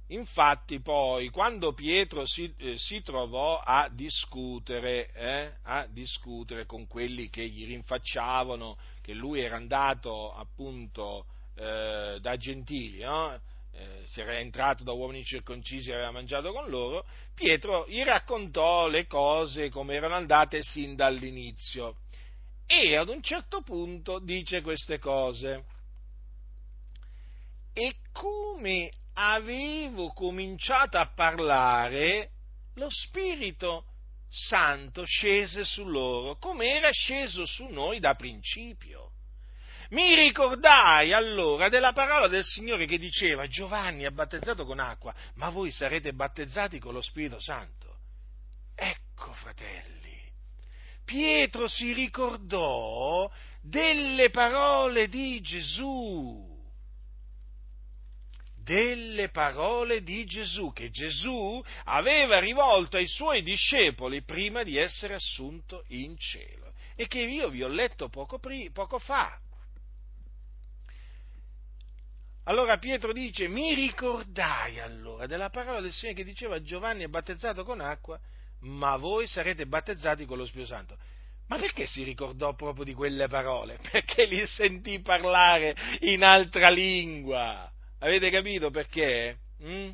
Infatti poi, quando Pietro si, eh, si trovò a discutere, eh, a discutere, con quelli che gli rinfacciavano che lui era andato appunto eh, da gentili, no? Eh, si era entrato da uomini circoncisi e aveva mangiato con loro, Pietro gli raccontò le cose come erano andate sin dall'inizio. E ad un certo punto dice queste cose. E come avevo cominciato a parlare, lo Spirito Santo scese su loro, come era sceso su noi da principio. Mi ricordai allora della parola del Signore che diceva Giovanni ha battezzato con acqua, ma voi sarete battezzati con lo Spirito Santo. Ecco, fratelli, Pietro si ricordò delle parole di Gesù delle parole di Gesù, che Gesù aveva rivolto ai suoi discepoli prima di essere assunto in cielo e che io vi ho letto poco, pri- poco fa. Allora Pietro dice, mi ricordai allora della parola del Signore che diceva Giovanni è battezzato con acqua, ma voi sarete battezzati con lo Spirito Santo. Ma perché si ricordò proprio di quelle parole? Perché li sentì parlare in altra lingua. Avete capito perché? Mm?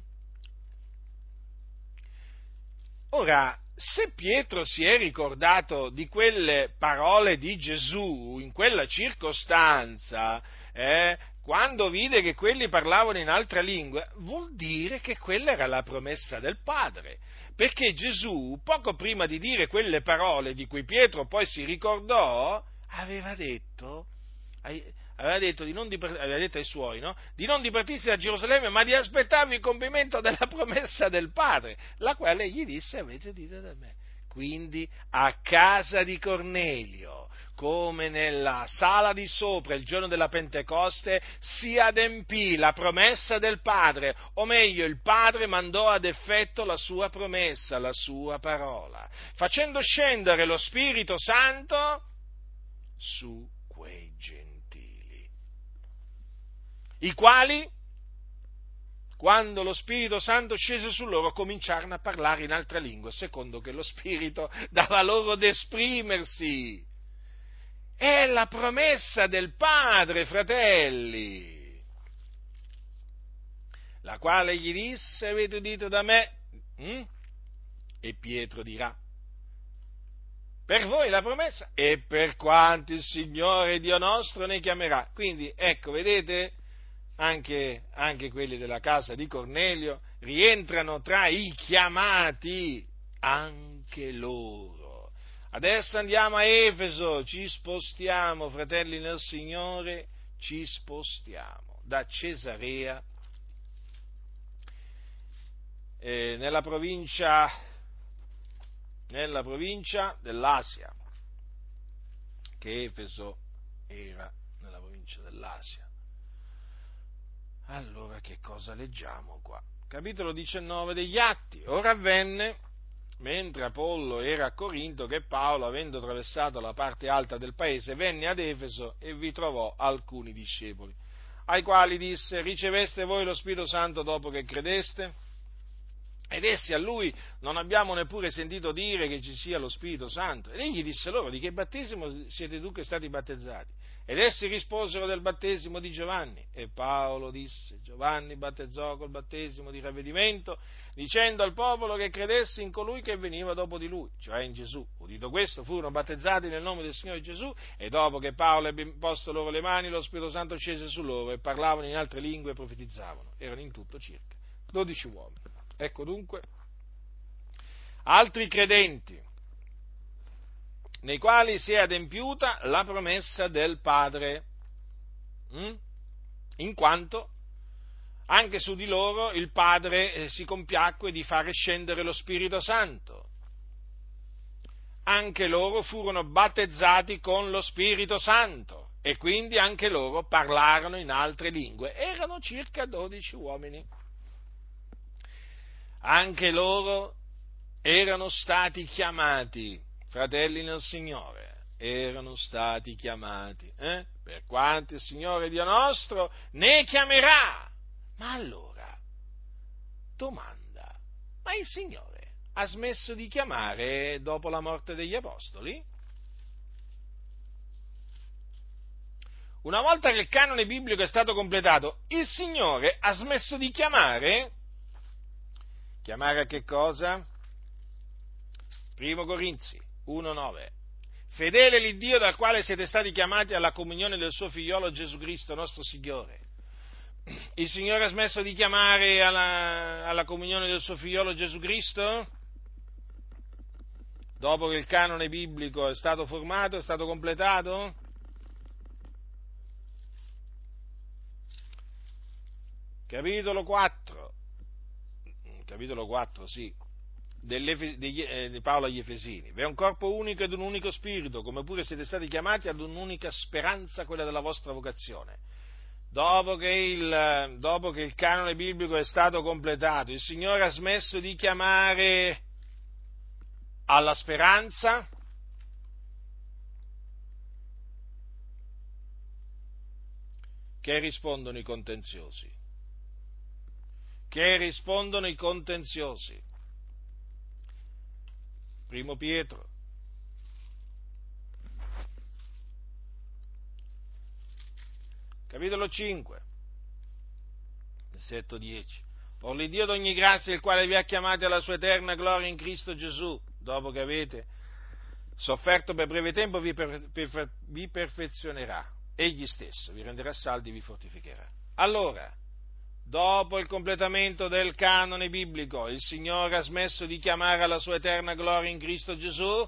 Ora, se Pietro si è ricordato di quelle parole di Gesù in quella circostanza, eh, quando vide che quelli parlavano in altra lingua, vuol dire che quella era la promessa del Padre. Perché Gesù, poco prima di dire quelle parole di cui Pietro poi si ricordò, aveva detto, aveva detto, dipartire, aveva detto ai suoi no? di non dipartirsi da Gerusalemme, ma di aspettarvi il compimento della promessa del Padre, la quale gli disse avete udito da me. Quindi a casa di Cornelio, come nella sala di sopra il giorno della Pentecoste, si adempì la promessa del Padre, o meglio il Padre mandò ad effetto la sua promessa, la sua parola, facendo scendere lo Spirito Santo su quei gentili, i quali quando lo Spirito Santo scese su loro, cominciarono a parlare in altre lingue, secondo che lo Spirito dava loro ad esprimersi. È la promessa del Padre, fratelli, la quale gli disse, avete udito da me? Mm? E Pietro dirà, per voi la promessa e per quanti il Signore Dio nostro ne chiamerà. Quindi, ecco, vedete, anche, anche quelli della casa di Cornelio rientrano tra i chiamati, anche loro. Adesso andiamo a Efeso, ci spostiamo, fratelli nel Signore, ci spostiamo da Cesarea eh, nella, provincia, nella provincia dell'Asia, che Efeso era nella provincia dell'Asia. Allora che cosa leggiamo qua? Capitolo 19 degli Atti. Ora avvenne mentre Apollo era a Corinto, che Paolo, avendo attraversato la parte alta del paese, venne ad Efeso e vi trovò alcuni discepoli, ai quali disse, riceveste voi lo Spirito Santo dopo che credeste? Ed essi a lui non abbiamo neppure sentito dire che ci sia lo Spirito Santo. Ed egli disse loro, di che battesimo siete dunque stati battezzati? Ed essi risposero del battesimo di Giovanni. E Paolo disse, Giovanni battezzò col battesimo di ravvedimento, dicendo al popolo che credesse in colui che veniva dopo di lui, cioè in Gesù. Udito questo, furono battezzati nel nome del Signore Gesù, e dopo che Paolo ebbe imposto loro le mani, lo Spirito Santo scese su loro e parlavano in altre lingue e profetizzavano. Erano in tutto circa dodici uomini. Ecco dunque, altri credenti nei quali si è adempiuta la promessa del Padre, mm? in quanto anche su di loro il Padre eh, si compiacque di fare scendere lo Spirito Santo. Anche loro furono battezzati con lo Spirito Santo e quindi anche loro parlarono in altre lingue. Erano circa dodici uomini. Anche loro erano stati chiamati fratelli nel Signore, erano stati chiamati, eh? per quanto il Signore Dio nostro ne chiamerà. Ma allora, domanda, ma il Signore ha smesso di chiamare dopo la morte degli Apostoli? Una volta che il canone biblico è stato completato, il Signore ha smesso di chiamare? Chiamare a che cosa? Primo Corinzi 1.9. Fedele l'Iddio dal quale siete stati chiamati alla comunione del suo figliolo Gesù Cristo, nostro Signore. Il Signore ha smesso di chiamare alla, alla comunione del suo figliolo Gesù Cristo? Dopo che il canone biblico è stato formato, è stato completato? Capitolo 4. Capitolo 4, sì eh, di Paolo agli Efesini. Vi è un corpo unico ed un unico spirito, come pure siete stati chiamati ad un'unica speranza, quella della vostra vocazione. Dopo che, il, dopo che il canone biblico è stato completato, il Signore ha smesso di chiamare alla speranza, che rispondono i contenziosi. Che rispondono i contenziosi. Primo Pietro. Capitolo 5, versetto 10. Por l'Iddio d'ogni grazia, il quale vi ha chiamati alla sua eterna gloria in Cristo Gesù, dopo che avete sofferto per breve tempo, vi, per, per, vi perfezionerà. Egli stesso vi renderà saldi e vi fortificherà. Allora, dopo il completamento del canone biblico, il Signore ha smesso di chiamare alla sua eterna gloria in Cristo Gesù?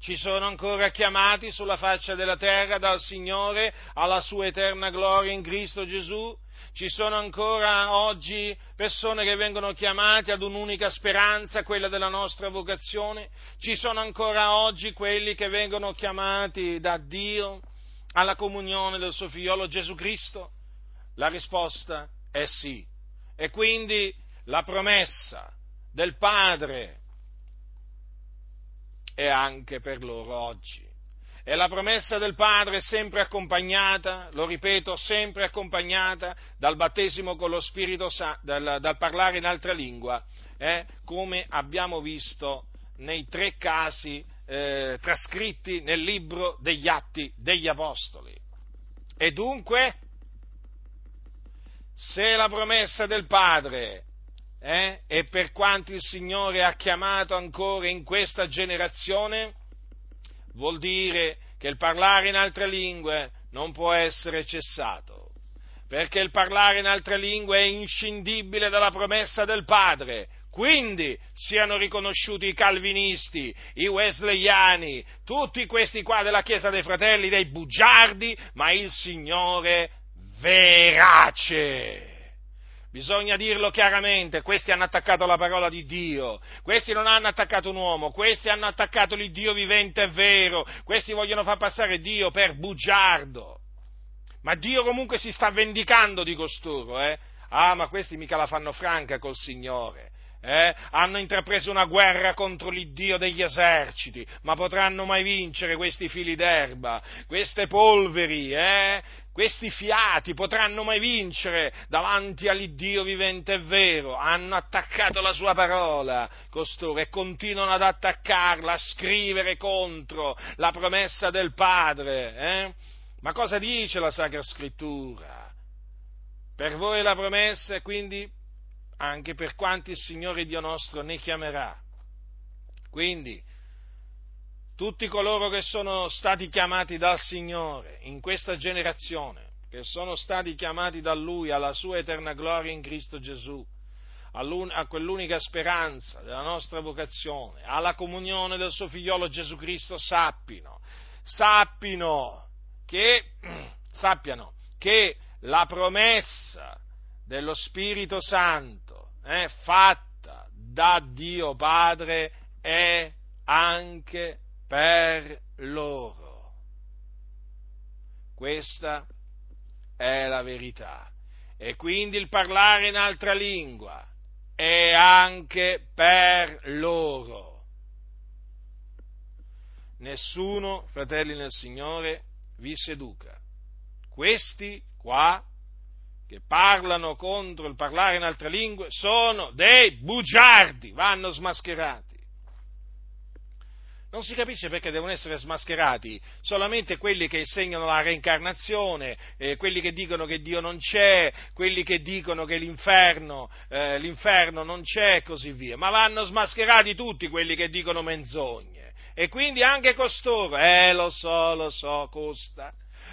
Ci sono ancora chiamati sulla faccia della terra dal Signore alla sua eterna gloria in Cristo Gesù? Ci sono ancora oggi persone che vengono chiamate ad un'unica speranza, quella della nostra vocazione? Ci sono ancora oggi quelli che vengono chiamati da Dio alla comunione del suo figliolo Gesù Cristo? La risposta è sì. E quindi la promessa del Padre è anche per loro oggi. E la promessa del Padre è sempre accompagnata, lo ripeto, sempre accompagnata dal battesimo con lo Spirito Santo, dal, dal, parlare in altra lingua, eh, come abbiamo visto nei tre casi eh, trascritti nel libro degli Atti degli Apostoli. E dunque, se la promessa del Padre eh, e per quanti il Signore ha chiamato ancora in questa generazione, vuol dire che il parlare in altre lingue non può essere cessato, perché il parlare in altre lingue è inscindibile dalla promessa del Padre. Quindi siano riconosciuti i calvinisti, i wesleyani, tutti questi qua della Chiesa dei Fratelli, dei bugiardi, ma il Signore verace. Bisogna dirlo chiaramente, questi hanno attaccato la parola di Dio, questi non hanno attaccato un uomo, questi hanno attaccato l'Iddio vivente e vero, questi vogliono far passare Dio per bugiardo. Ma Dio comunque si sta vendicando di costoro, eh? Ah, ma questi mica la fanno franca col Signore. Eh? hanno intrapreso una guerra contro l'Iddio degli eserciti, ma potranno mai vincere questi fili d'erba, queste polveri, eh? Questi fiati potranno mai vincere davanti all'Iddio vivente e vero? Hanno attaccato la sua parola, costoro, e continuano ad attaccarla, a scrivere contro la promessa del Padre. Eh? Ma cosa dice la Sacra Scrittura? Per voi la promessa è quindi anche per quanti il Signore Dio nostro ne chiamerà. Quindi, tutti coloro che sono stati chiamati dal Signore in questa generazione, che sono stati chiamati da Lui alla sua eterna gloria in Cristo Gesù, a quell'unica speranza della nostra vocazione, alla comunione del suo figliolo Gesù Cristo, sappino, sappino che, sappiano che la promessa dello Spirito Santo eh, fatta da Dio Padre è anche per loro. Questa è la verità. E quindi il parlare in altra lingua è anche per loro. Nessuno, fratelli nel Signore, vi seduca. Questi qua che parlano contro il parlare in altre lingue sono dei bugiardi, vanno smascherati. Non si capisce perché devono essere smascherati solamente quelli che insegnano la reincarnazione, eh, quelli che dicono che Dio non c'è, quelli che dicono che l'inferno, eh, l'inferno non c'è e così via, ma vanno smascherati tutti quelli che dicono menzogne. E quindi anche costoro, eh lo so, lo so, costa,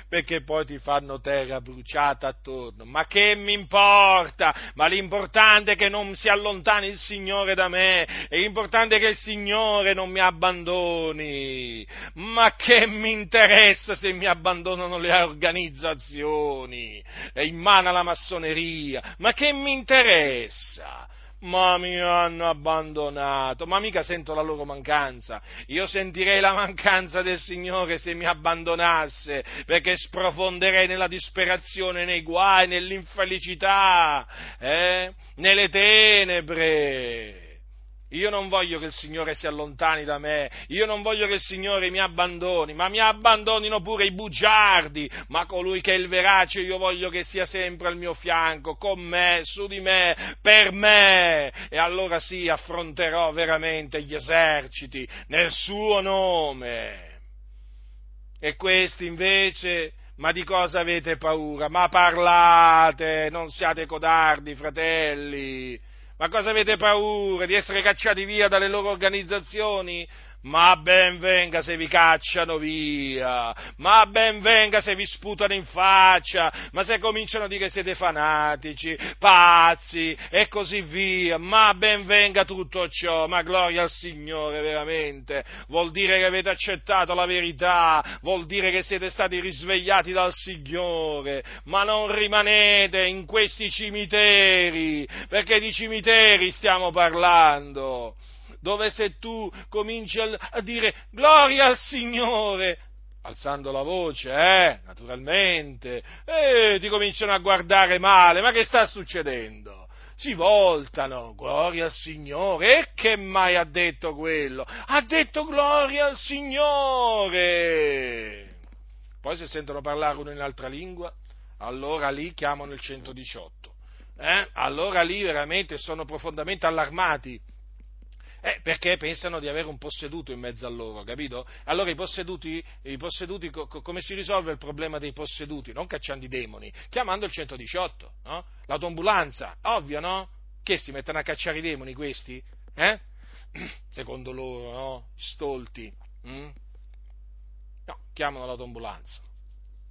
perché poi ti fanno terra bruciata attorno. Ma che mi importa? Ma l'importante è che non si allontani il Signore da me, è importante che il Signore non mi abbandoni. Ma che mi interessa se mi abbandonano le organizzazioni? È in mano alla massoneria. Ma che mi interessa? Ma mi hanno abbandonato, ma mica sento la loro mancanza. Io sentirei la mancanza del Signore se mi abbandonasse, perché sprofonderei nella disperazione, nei guai, nell'infelicità, eh? nelle tenebre. Io non voglio che il Signore si allontani da me, io non voglio che il Signore mi abbandoni, ma mi abbandonino pure i bugiardi, ma colui che è il verace io voglio che sia sempre al mio fianco, con me, su di me, per me. E allora sì, affronterò veramente gli eserciti nel suo nome. E questi invece Ma di cosa avete paura? Ma parlate, non siate codardi, fratelli. Ma cosa avete paura? Di essere cacciati via dalle loro organizzazioni? Ma ben venga se vi cacciano via, ma ben venga se vi sputano in faccia, ma se cominciano a dire che siete fanatici, pazzi e così via, ma ben venga tutto ciò, ma gloria al Signore veramente, vuol dire che avete accettato la verità, vuol dire che siete stati risvegliati dal Signore, ma non rimanete in questi cimiteri, perché di cimiteri stiamo parlando dove se tu cominci a, dire gloria al Signore, alzando la voce, eh, naturalmente, eh, ti cominciano a guardare male, ma che sta succedendo? Si voltano, gloria al Signore, e che mai ha detto quello? Ha detto gloria al Signore! Poi se sentono parlare uno in altra lingua, allora lì chiamano il 118. Eh? Allora lì veramente sono profondamente allarmati eh, perché pensano di avere un posseduto in mezzo a loro, capito? Allora i posseduti, i posseduti co- come si risolve il problema dei posseduti? Non cacciando i demoni, chiamando il 118, no? L'autoambulanza, ovvio, no? Che si mettono a cacciare i demoni questi? Eh? Secondo loro, no? Stolti. Mm? No, chiamano l'autoambulanza.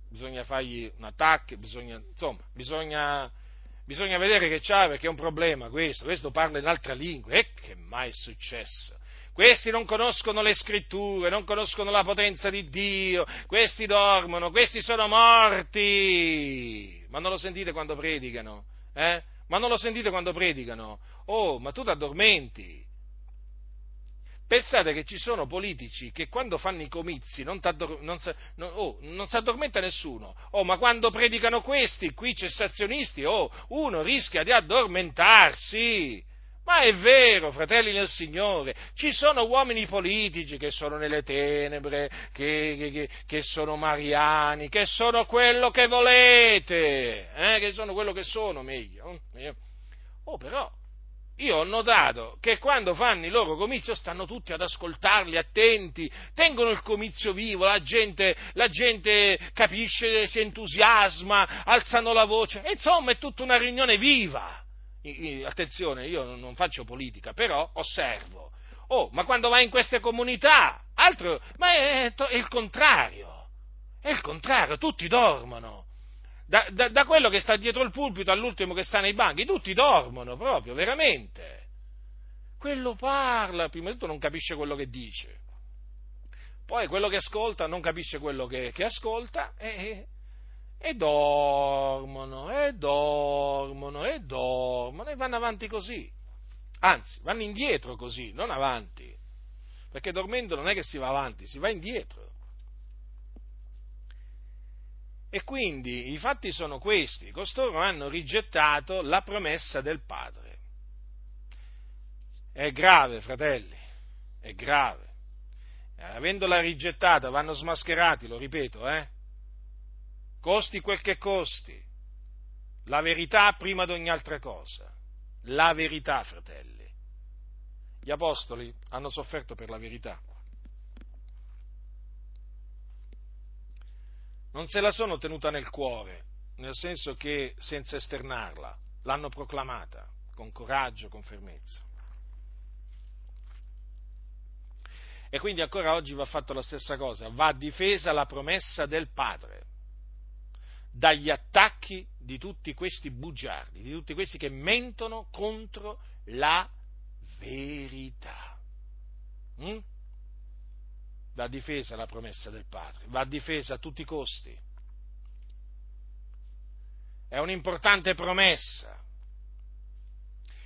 Bisogna fargli un attacco, bisogna, insomma, bisogna bisogna vedere che c'ha perché è un problema questo, questo parla in altra lingua, e che mai è successo? Questi non conoscono le scritture, non conoscono la potenza di Dio, questi dormono, questi sono morti. Ma non lo sentite quando predicano? Eh? Ma non lo sentite quando predicano? Oh, ma tu ti addormenti. Pensate che ci sono politici che quando fanno i comizi non, non, oh, non si addormenta nessuno. Oh, ma quando predicano questi, qui cessazionisti, oh, uno rischia di addormentarsi. Ma è vero, fratelli nel Signore, ci sono uomini politici che sono nelle tenebre, che, che, che sono mariani, che sono quello che volete, eh, che sono quello che sono, meglio. Oh, però, io ho notato che quando fanno il loro comizio stanno tutti ad ascoltarli, attenti, tengono il comizio vivo, la gente, la gente capisce, si entusiasma, alzano la voce, insomma è tutta una riunione viva. Attenzione, io non faccio politica, però osservo. Oh, ma quando vai in queste comunità, altro, ma è, è il contrario, è il contrario, tutti dormono da, da, da, quello che sta dietro il pulpito all'ultimo che sta nei banchi, tutti dormono proprio, veramente. Quello parla, prima di tutto non capisce quello che dice, poi quello che ascolta non capisce quello che, che ascolta e, e dormono, e dormono, e dormono, e vanno avanti così. Anzi, vanno indietro così, non avanti. Perché dormendo non è che si va avanti, si va indietro. E quindi i fatti sono questi, costoro hanno rigettato la promessa del Padre. È grave, fratelli, è grave. Avendola rigettata vanno smascherati, lo ripeto, eh? Costi quel che costi. La verità prima di ogni altra cosa. La verità, fratelli. Gli apostoli hanno sofferto per la verità. Non se la sono tenuta nel cuore, nel senso che senza esternarla, l'hanno proclamata con coraggio, con fermezza. E quindi ancora oggi va fatto la stessa cosa, va difesa la promessa del Padre dagli attacchi di tutti questi bugiardi, di tutti questi che mentono contro la verità. Mm? Va difesa la promessa del Padre, va difesa a tutti i costi. È un'importante promessa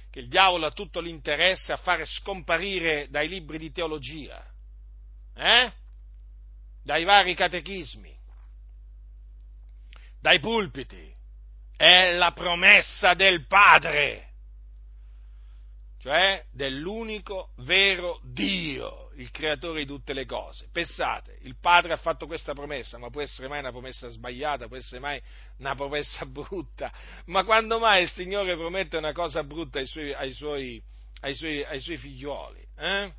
che il diavolo ha tutto l'interesse a fare scomparire dai libri di teologia, eh? dai vari catechismi, dai pulpiti. È la promessa del Padre cioè dell'unico vero Dio, il creatore di tutte le cose. Pensate, il Padre ha fatto questa promessa, ma può essere mai una promessa sbagliata, può essere mai una promessa brutta, ma quando mai il Signore promette una cosa brutta ai suoi, ai suoi, ai suoi, ai suoi figlioli? Eh?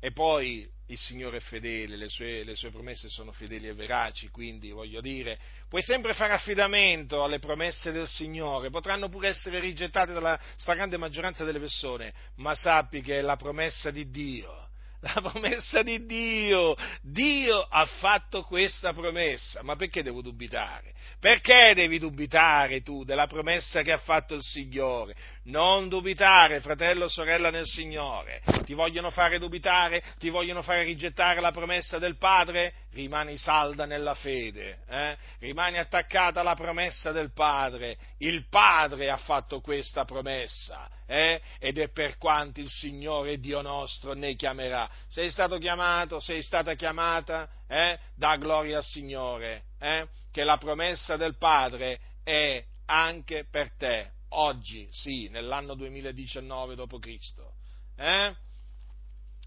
E poi il Signore è fedele, le sue, le sue, promesse sono fedeli e veraci, quindi voglio dire, puoi sempre fare affidamento alle promesse del Signore, potranno pure essere rigettate dalla stragrande maggioranza delle persone, ma sappi che è la promessa di Dio la promessa di Dio. Dio ha fatto questa promessa, ma perché devo dubitare? Perché devi dubitare tu della promessa che ha fatto il Signore? Non dubitare, fratello o sorella nel Signore. Ti vogliono fare dubitare? Ti vogliono fare rigettare la promessa del Padre? Rimani salda nella fede, eh? rimani attaccata alla promessa del Padre. Il Padre ha fatto questa promessa eh? ed è per quanti il Signore Dio nostro ne chiamerà. Sei stato chiamato, sei stata chiamata, eh? da gloria al Signore, eh? che la promessa del Padre è anche per te, oggi, sì, nell'anno 2019 d.C. Eh?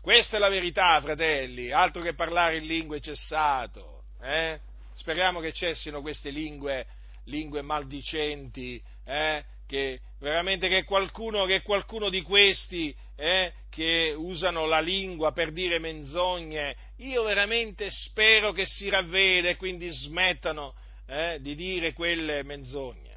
Questa è la verità, fratelli, altro che parlare in lingue cessato. Eh? Speriamo che cessino queste lingue, lingue maldicenti, eh? che veramente che qualcuno, che qualcuno di questi eh, che usano la lingua per dire menzogne, io veramente spero che si ravvede e quindi smettano eh, di dire quelle menzogne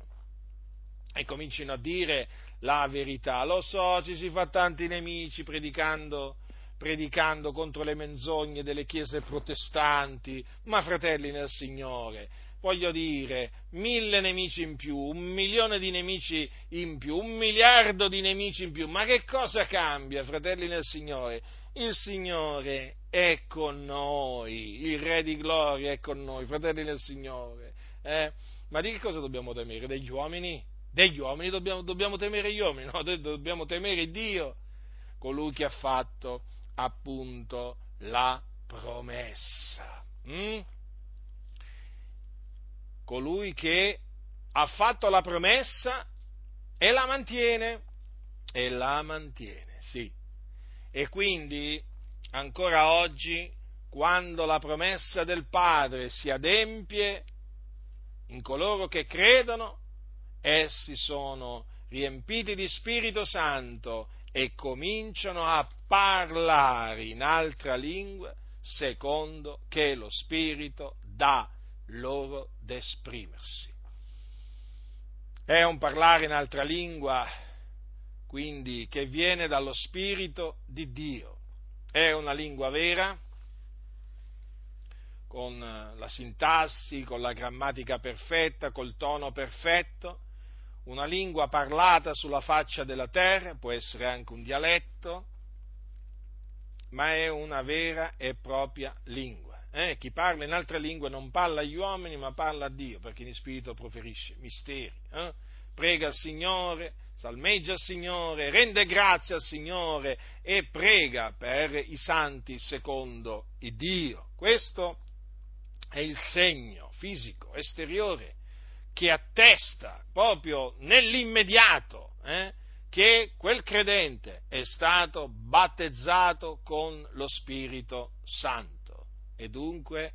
e comincino a dire la verità. Lo so, ci si fa tanti nemici predicando, predicando contro le menzogne delle chiese protestanti, ma fratelli nel Signore, voglio dire, mille nemici in più, un milione di nemici in più, un miliardo di nemici in più, ma che cosa cambia, fratelli nel Signore? Il Signore è con noi, il Re di gloria è con noi, fratelli nel Signore. Eh? Ma di che cosa dobbiamo temere? Degli uomini? Degli uomini dobbiamo, dobbiamo temere gli uomini, no? Dobbiamo temere Dio, colui che ha fatto appunto la promessa. Mm? colui che ha fatto la promessa e la mantiene, e la mantiene, sì. E quindi ancora oggi, quando la promessa del Padre si adempie in coloro che credono, essi sono riempiti di Spirito Santo e cominciano a parlare in altra lingua secondo che lo Spirito dà loro d'esprimersi. È un parlare in altra lingua, quindi che viene dallo Spirito di Dio. È una lingua vera, con la sintassi, con la grammatica perfetta, col tono perfetto, una lingua parlata sulla faccia della terra, può essere anche un dialetto, ma è una vera e propria lingua eh, chi parla in altre lingue non parla agli uomini ma parla a Dio, perché in spirito proferisce misteri. Eh? Prega al Signore, salmeggia al Signore, rende grazie al Signore e prega per i santi secondo il Dio. Questo è il segno fisico, esteriore, che attesta proprio nell'immediato eh, che quel credente è stato battezzato con lo Spirito Santo e dunque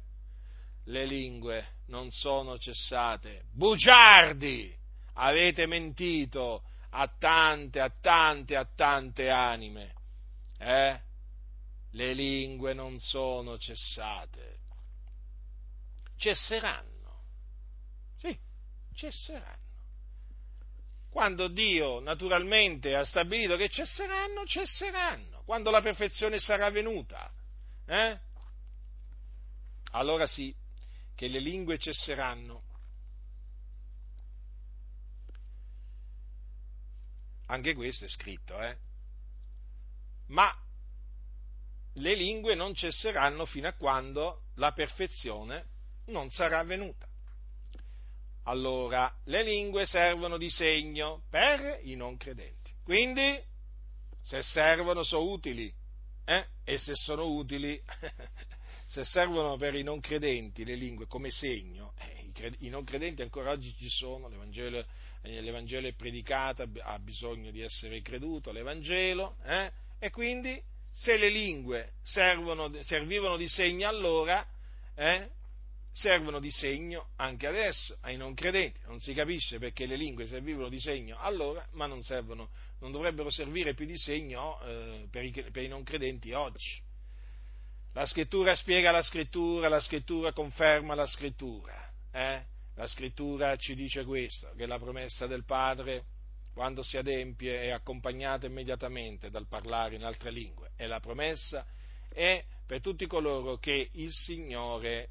le lingue non sono cessate. Bugiardi! Avete mentito a tante, a tante, a tante anime. Eh? Le lingue non sono cessate. Cesseranno. Cesseranno. Quando Dio naturalmente ha stabilito che cesseranno, cesseranno. Quando la perfezione sarà venuta. Eh? allora sì che le lingue cesseranno. Anche questo è scritto, eh? Ma le lingue non cesseranno fino a quando la perfezione non sarà venuta. Allora, le lingue servono di segno per i non credenti. Quindi, se servono, sono utili. Eh? E se sono utili, se servono per i non credenti le lingue come segno, eh, i, non credenti ancora oggi ci sono, l'Evangelo, eh, l'Evangelo è predicato, ha bisogno di essere creduto, l'Evangelo, eh, e quindi se le lingue servono, servivano di segno allora, eh, servono di segno anche adesso ai non credenti. Non si capisce perché le lingue servivano di segno allora, ma non, servono, non dovrebbero servire più di segno eh, per, i, per, i, non credenti oggi. La scrittura spiega la scrittura, la scrittura conferma la scrittura. Eh? La scrittura ci dice questo, che la promessa del Padre, quando si adempie, è accompagnata immediatamente dal parlare in altre lingue. E la promessa è per tutti coloro che il Signore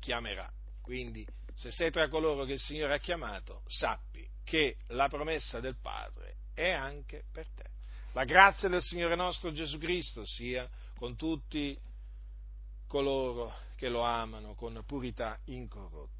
chiamerà. Quindi, se sei tra coloro che il Signore ha chiamato, sappi che la promessa del Padre è anche per te. La grazia del Signore nostro Gesù Cristo sia con tutti coloro che lo amano con purità incorrotta.